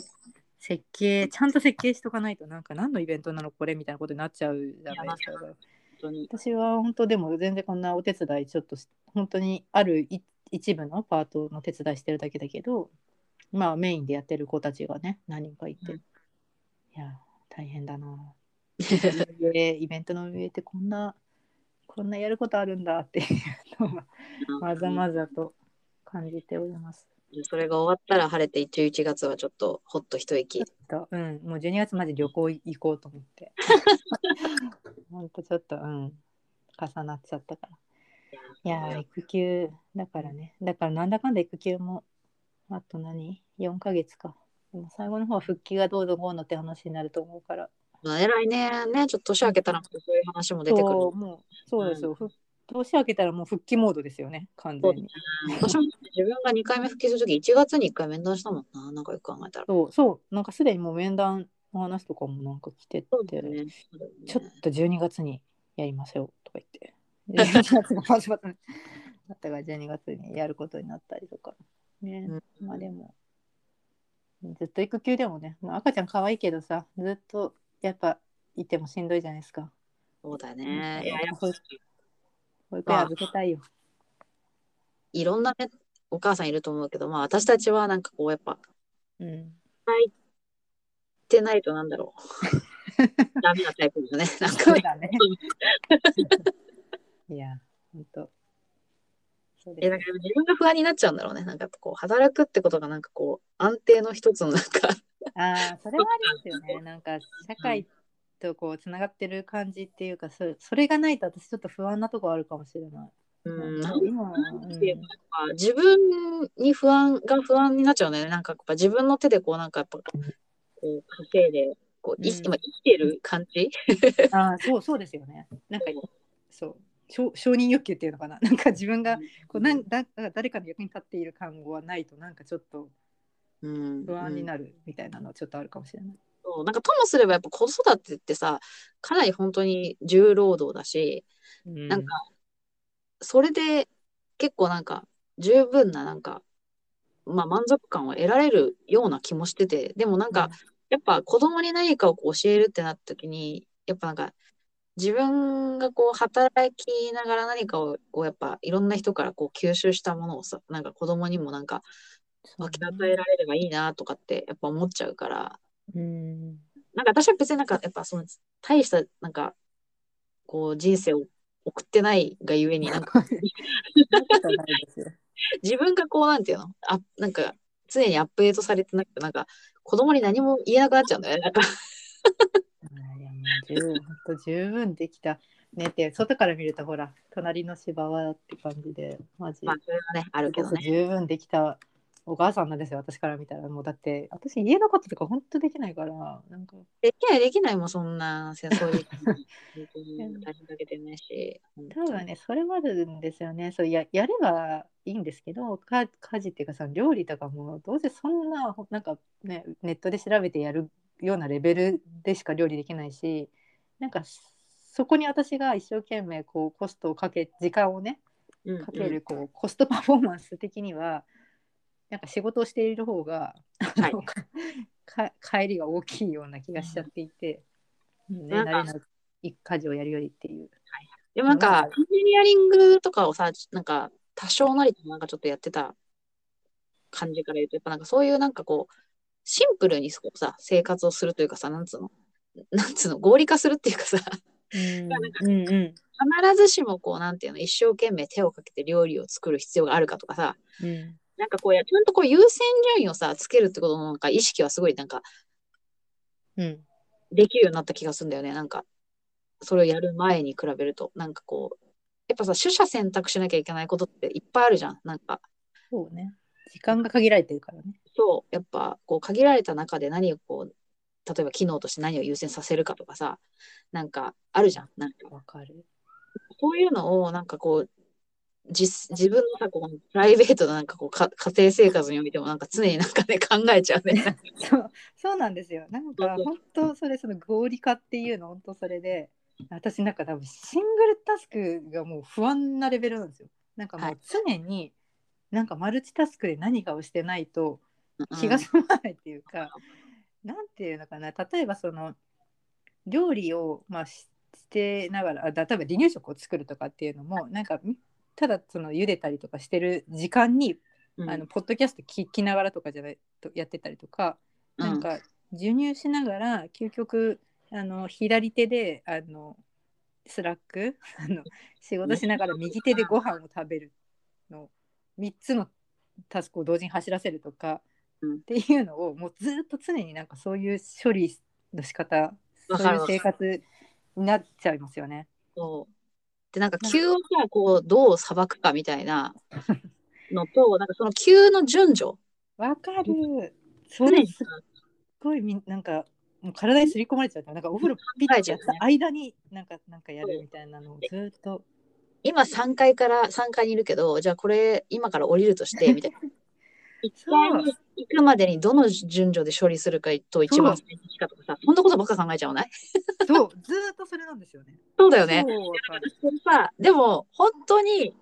[SPEAKER 1] 設計ちゃんと設計しとかないとなんか何のイベントなのこれみたいなことになっちゃうじゃないですか。私は本当でも全然こんなお手伝いちょっとし本当にあるい一部のパートの手伝いしてるだけだけどまあメインでやってる子たちがね何人かいて、
[SPEAKER 2] うん。
[SPEAKER 1] いや大変だな。イベントの運営ってこんなこんなやることあるんだっていうのはまざまざと感じております。
[SPEAKER 2] それが終わったら晴れて11月はちょっとほっと一息。
[SPEAKER 1] とうん、もう12月まで旅行行こうと思って。ほんとちょっと、うん、重なっちゃったから。いやー、育休だからね。だからなんだかんだ育休も、あと何 ?4 ヶ月か。でも最後の方は復帰がどうぞこうのって話になると思うから。
[SPEAKER 2] まあ、偉いね。ね、ちょっと年明けたらそういう話も出てくる。
[SPEAKER 1] そう、もう、そうですよ。ふ年明けたらもう復帰モードですよね、完全に。
[SPEAKER 2] 私も自分が2回目復帰するとき、1月に1回面談したもんな。なんかよく考えたら。
[SPEAKER 1] そう、そう、なんかすでにもう面談の話とかもなんか来てて、
[SPEAKER 2] ね。
[SPEAKER 1] ちょっと12月にやりますよとか言って。12月が始まっただったから12月にやることになったりとか。ね。
[SPEAKER 2] うん
[SPEAKER 1] まあでも、ずっと育休でもね、まあ、赤ちゃん可愛いけどさ、ずっとやっぱいてもしんどいじゃないですか。
[SPEAKER 2] そうだね。いや、やっぱ
[SPEAKER 1] 保育園預けたいよ。
[SPEAKER 2] いろんなね、お母さんいると思うけど、まあ私たちはなんかこう、やっぱ、
[SPEAKER 1] うん。
[SPEAKER 2] ってないとなんだろう。ダメなタイプだね。なんかね。
[SPEAKER 1] そうだね。いや、ほんと。そうです
[SPEAKER 2] えだから自分が不安になっちゃうんだろうね。なんかこう、働くってことがなんかこう、安定の一つのなんか、
[SPEAKER 1] ああ、それはありますよね。なんか社会とこうつながってる感じっていうか、そそれがないと私ちょっと不安なとこあるかもしれない。
[SPEAKER 2] うん、自分に不安が不安になっちゃうね。なんかやっぱ自分の手でこう、なんかやっぱ、こう、稼いで、こう、い
[SPEAKER 1] うん
[SPEAKER 2] 今生きてる感じ？
[SPEAKER 1] うん、ああ、そうそうですよね。なんかそう承承認欲求っていうのかな。なんか自分がこうなんだ誰かの役に立っている感はないとなんかちょっと
[SPEAKER 2] うん
[SPEAKER 1] 不安に
[SPEAKER 2] る。
[SPEAKER 1] なるみたいなのはちょっとあるかもしれない。
[SPEAKER 2] そうなんかともすればやっぱ子育てってさ、かなり本当に重労働だし、
[SPEAKER 1] うん
[SPEAKER 2] なんか、それで結構なんか十分ななんか、まあ満足感を得られるような気もしてて、でもなんか、やっぱ子供に何かをこう教えるってなった時に、やっぱなんか自分がこう働きながら何かをこうやっぱいろんな人からこう吸収したものをさ、なんか子供にもなんか分け与えられればいいなとかってやっぱ思っちゃうから、
[SPEAKER 1] うん
[SPEAKER 2] なんか私は別になんかやっぱその大したなんかこう人生を送ってないがゆえになんか。自分がこうなんていうの？あなんか常にアップデートされてなくてなんか子供に何も言えなくなっちゃうんだよね。なんか
[SPEAKER 1] いやもう十分十分できたねって外から見るとほら隣の芝はって感じでマジ、
[SPEAKER 2] まあ、ね、あるけどね。
[SPEAKER 1] 十分できたお母さんなんですよ私から見たら。もうだって私家のこととか本当できないからなんか。
[SPEAKER 2] できない、できないもん、そんな、そういう。大変かけてないし。
[SPEAKER 1] 多分ねそれもあるんですよね。そうややればいいんですけどか家事っていうかさ料理とかもどうせそんななんかねネットで調べてやるようなレベルでしか料理できないしなんかそこに私が一生懸命こうコストをかけ時間をね
[SPEAKER 2] うんうん。
[SPEAKER 1] かけるこうコストパフォーマンス的にはなんか仕事をしている方が、
[SPEAKER 2] はい。
[SPEAKER 1] か か帰りが大きいような気がしちゃっていて、ね、
[SPEAKER 2] なんか。
[SPEAKER 1] 慣れない家事をやるよりっていう。
[SPEAKER 2] でもなんか、エンジニアリングとかをさ、なんか、多少なりともなんかちょっとやってた感じから言うと、やっぱなんかそういうなんかこう、シンプルにこうさ、生活をするというかさ、なんつうの、なんつうの、合理化するっていうかさ、必ずしもこう、なんていうの、一生懸命手をかけて料理を作る必要があるかとかさ、
[SPEAKER 1] うん
[SPEAKER 2] なんかこうや、ちゃんとこう優先順位をさ、つけるってことのなんか意識はすごいなんか
[SPEAKER 1] うん
[SPEAKER 2] できるようになった気がするんだよね。なんか、それをやる前に比べると、なんかこう、やっぱさ、取捨選択しなきゃいけないことっていっぱいあるじゃん。なんか、
[SPEAKER 1] そうね時間が限られてるからね。
[SPEAKER 2] そう、やっぱこう限られた中で何をこう、例えば機能として何を優先させるかとかさ、なんかあるじゃん。なんか
[SPEAKER 1] わかる。
[SPEAKER 2] そういうのをなんかこう、実自分のさこうプライベートななんかこうか 家庭生活においてもなんか常になんかね考えちゃうね。
[SPEAKER 1] そうそうなんですよ。なんか本当それその合理化っていうの本当それで私なんか多分シングルタスクがもう不安なレベルなんですよ。なんかも
[SPEAKER 2] はいう
[SPEAKER 1] 常になんかマルチタスクで何かをしてないと
[SPEAKER 2] うん
[SPEAKER 1] 気が済まないっていうか、なんていうのかな例えばその料理をまあししてながらあ例えば離乳食を作るとかっていうのもなんかみただその茹でたりとかしてる時間に
[SPEAKER 2] うん。
[SPEAKER 1] あのポッドキャスト聞きながらとかじゃないとやってたりとか、
[SPEAKER 2] うん。
[SPEAKER 1] なんか授乳しながら究極あの左手であの Slack あの仕事しながら右手でご飯を食べるの3つのタスクを同時に走らせるとか、
[SPEAKER 2] うん。
[SPEAKER 1] っていうのをもうずっと常になんかそういう処理の仕方そういう生活になっちゃいますよね。
[SPEAKER 2] そうでなんか急をさこうどうさばくかみたいなのと なんかその急の順序。
[SPEAKER 1] わかる。それすっごいみんなんかもう体に刷り込まれちゃった。なんかお風呂ピッてやった間になんかなんかやるみたいなのをずっと。
[SPEAKER 2] 今3階から3階にいるけどじゃあこれ今から降りるとしてみたいな1階に行くまでにどの順序で処理するかと一番最適かとかさそんなことばっか考えちゃわない？
[SPEAKER 1] そう。ずっとそれなんですよね。
[SPEAKER 2] そうだよね。でも本当に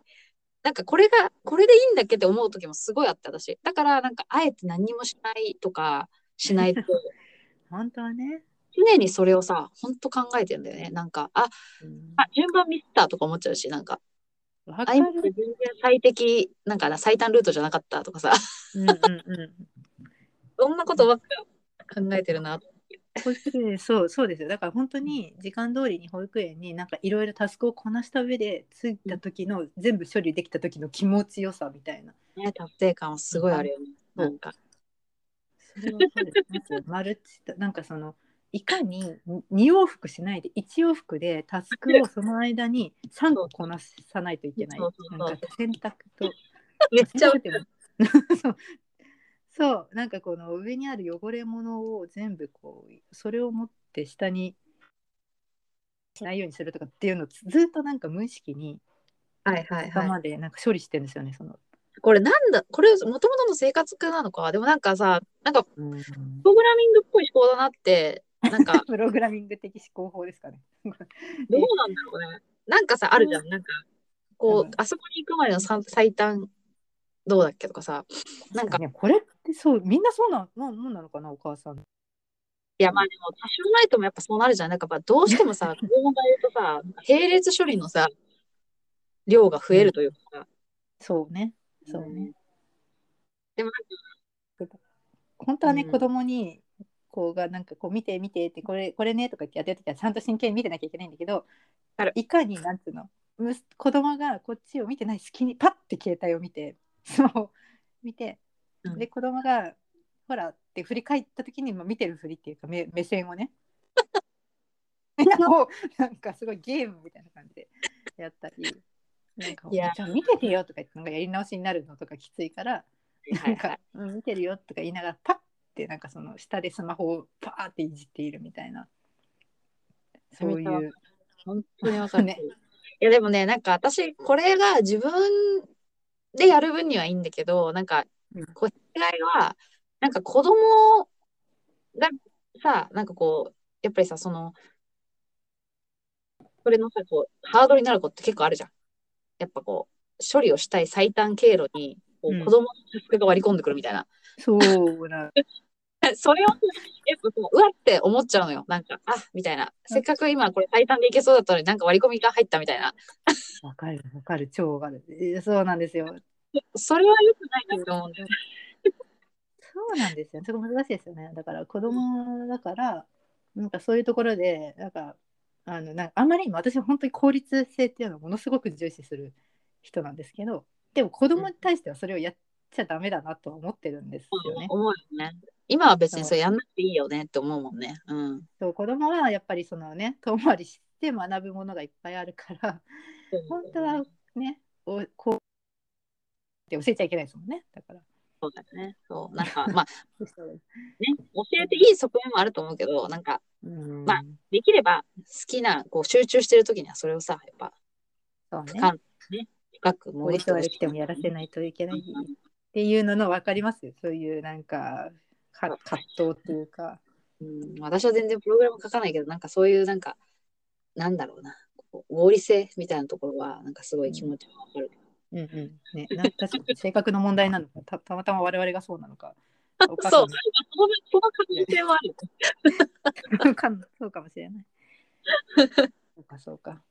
[SPEAKER 2] なんかこれがこれでいいんだっけって思う時もすごいあって私。だからなんかあえて何もしないとかしないと。
[SPEAKER 1] 本当はね。
[SPEAKER 2] 常にそれをさ本当考えてんだよね。なんかあ
[SPEAKER 1] うん。
[SPEAKER 2] あ順番ミスったとか思っちゃうしなんか
[SPEAKER 1] わか
[SPEAKER 2] あ今全
[SPEAKER 1] る。
[SPEAKER 2] 然最適なんかな最短ルートじゃなかったとかさ。
[SPEAKER 1] うんうんうん。
[SPEAKER 2] そんなことばっか考えてるな。
[SPEAKER 1] 保育園そうそうですよ。だから本当に時間通りに保育園になんかいろいろタスクをこなした上で着いた時の、全部処理できた時の気持ちよさみたいな。
[SPEAKER 2] ね達成感はすごいあるよね。
[SPEAKER 1] うん。
[SPEAKER 2] なんか。
[SPEAKER 1] それはそうです。まずマルチタなんかそのいかに2往復しないで1往復でタスクをその間に3個こなさないといけない。なんか洗濯と。
[SPEAKER 2] めっちゃ
[SPEAKER 1] そう。そう。なんかこの上にある汚れ物を全部こうそれを持って下にしないようにするとかっていうのをずずっとなんか無意識に
[SPEAKER 2] はいはい
[SPEAKER 1] 今までなんか処理してるんですよね。その。
[SPEAKER 2] これなんだこれもともとの生活苦なのか。でもなんかさなんか
[SPEAKER 1] うん。
[SPEAKER 2] プログラミングっぽい思考だなってなんか
[SPEAKER 1] プログラミング的思考法ですかね。
[SPEAKER 2] どうなんだろうね。なんかさあるじゃん。なんかこ
[SPEAKER 1] う
[SPEAKER 2] うん。あそこに行くまでのさ最短どうだっけとかさ。なんか
[SPEAKER 1] ねこれってそうみんなそうなもんなのかなお母さん。
[SPEAKER 2] いやまあでも多少ないともやっぱそうなるじゃん。なんかやっぱどうしてもさ子供がいるとさ並列処理のさ量が増えるというかさ。
[SPEAKER 1] そうね。そうね。
[SPEAKER 2] でも
[SPEAKER 1] 本当はね、
[SPEAKER 2] うん。
[SPEAKER 1] 子供にこうがなんかこう見て見てってこれこれねとかってやってる時はちゃんと真剣に見てなきゃいけないんだけどいかになんつうの子供がこっちを見てない隙にパッて携帯を見てそう見て
[SPEAKER 2] うん。
[SPEAKER 1] で子供がほらって振り返った時にまあ見てるふりっていうか目目線をね。なんかすごいゲームみたいな感じでやったりなんか
[SPEAKER 2] いや。
[SPEAKER 1] じゃあ見ててよとか言ってなんかやり直しになるのとかきついからなんか、うん見てるよとか言いながらパッてなんかその下でスマホをパーっていじっているみたいなそういう
[SPEAKER 2] 本当にわかる。
[SPEAKER 1] ね
[SPEAKER 2] いやでもね、なんか私、これが自分でやる分にはいいんだけど、なんか
[SPEAKER 1] うん、
[SPEAKER 2] こう、違いは、なんか子供がさ、なんかこう、やっぱりさ、その、それのさ、こう、ハードルになることって結構あるじゃん。やっぱこう、処理をしたい最短経路に、こ
[SPEAKER 1] うん
[SPEAKER 2] う子供のが割り込んでくるみたいな。
[SPEAKER 1] そうな
[SPEAKER 2] それを、やっぱこう、うわって思っちゃうのよ。なんか、あ、みたいな。せっかく今これ最短でいけそうだったのになんか割り込みが入ったみたいな。
[SPEAKER 1] わかるわかる超わかるえーそうなんですよ
[SPEAKER 2] それは良くないなって思うんだよね。
[SPEAKER 1] そうなんですよそこ難しいですよねだから子供だからなんかそういうところでなんかあのなんかあんまりにも私は本当に効率性っていうのをものすごく重視する人なんですけどでも子供に対してはそれをやっちゃダメだなとは思ってるんですよね。
[SPEAKER 2] 思うよね。今は別にそれやんなくていいよねって思うもんね。うん。
[SPEAKER 1] そう子供はやっぱりそのね遠回りして学ぶものがいっぱいあるから本当はねおこうって教えちゃいけないですもんねだから。
[SPEAKER 2] そうだよね。そう。なんか、まあ ね、教えていい側面もあると思うけど、なんか、
[SPEAKER 1] うん
[SPEAKER 2] まあできれば好きな、こう集中してる時にはそれをさ、やっぱ、
[SPEAKER 1] そうね
[SPEAKER 2] ね、深く
[SPEAKER 1] 効
[SPEAKER 2] 潜ってほしい
[SPEAKER 1] 率悪くてもやらせないといけないっていうのの分かりますそういうなんかか葛藤っていうか。
[SPEAKER 2] うん、私は全然プログラム書かないけど、なんかそういう、なんか、なんだろうな、合理性みたいなところは、なんかすごい気持ちがわかる。
[SPEAKER 1] うんうんね、な確かに性格の問題なのかたたまたま我々がそうなのか。
[SPEAKER 2] そう、その可能性もある。
[SPEAKER 1] そうかもしれない。そうかそうか。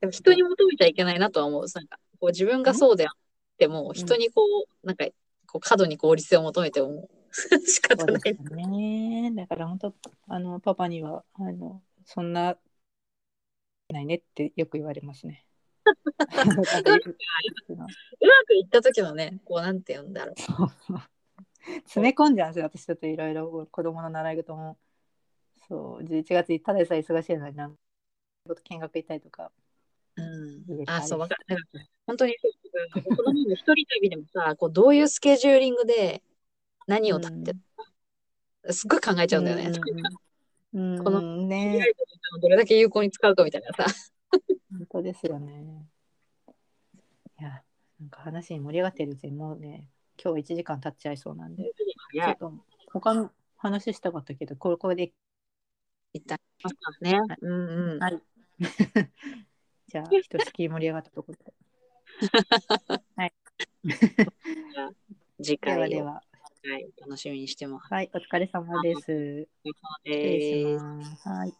[SPEAKER 2] でも人に求めちゃいけないなとは思う。なんか、こう自分がそうであっても、人にこう、なんか、こう過度に合理性を求めても 仕方ない。
[SPEAKER 1] ですよね。だから本当あのパパにはあのそんなないねってよく言われますね。
[SPEAKER 2] うまくいった時のね、こう、なんて言うんだろう。
[SPEAKER 1] 詰め込んじゃうんですよ私ちょっといろいろ子供の習い事もそう11月ただでさえ忙しいのになんか見学行ったりとか
[SPEAKER 2] うん。あ、そう、わかる。本当にそう、子供の一人旅でもさ、こう、どういうスケジューリングで何を立って、すっごい考えちゃうんだよね。
[SPEAKER 1] うん、うん。
[SPEAKER 2] この
[SPEAKER 1] ね
[SPEAKER 2] どれだけ有効に使うかみたいなさ。
[SPEAKER 1] 本当ですよね。いやなんか話に盛り上がってるうちにもうね今日1時間経っちゃいそうなんで。ちょっと他の話したかったけどここで。
[SPEAKER 2] 一旦ね。うんうん。
[SPEAKER 1] はいじゃあ ひとしきり盛り上がったところで。はい。
[SPEAKER 2] 次回を
[SPEAKER 1] では
[SPEAKER 2] は。い楽しみにしてます。
[SPEAKER 1] はいお疲れ様です。はい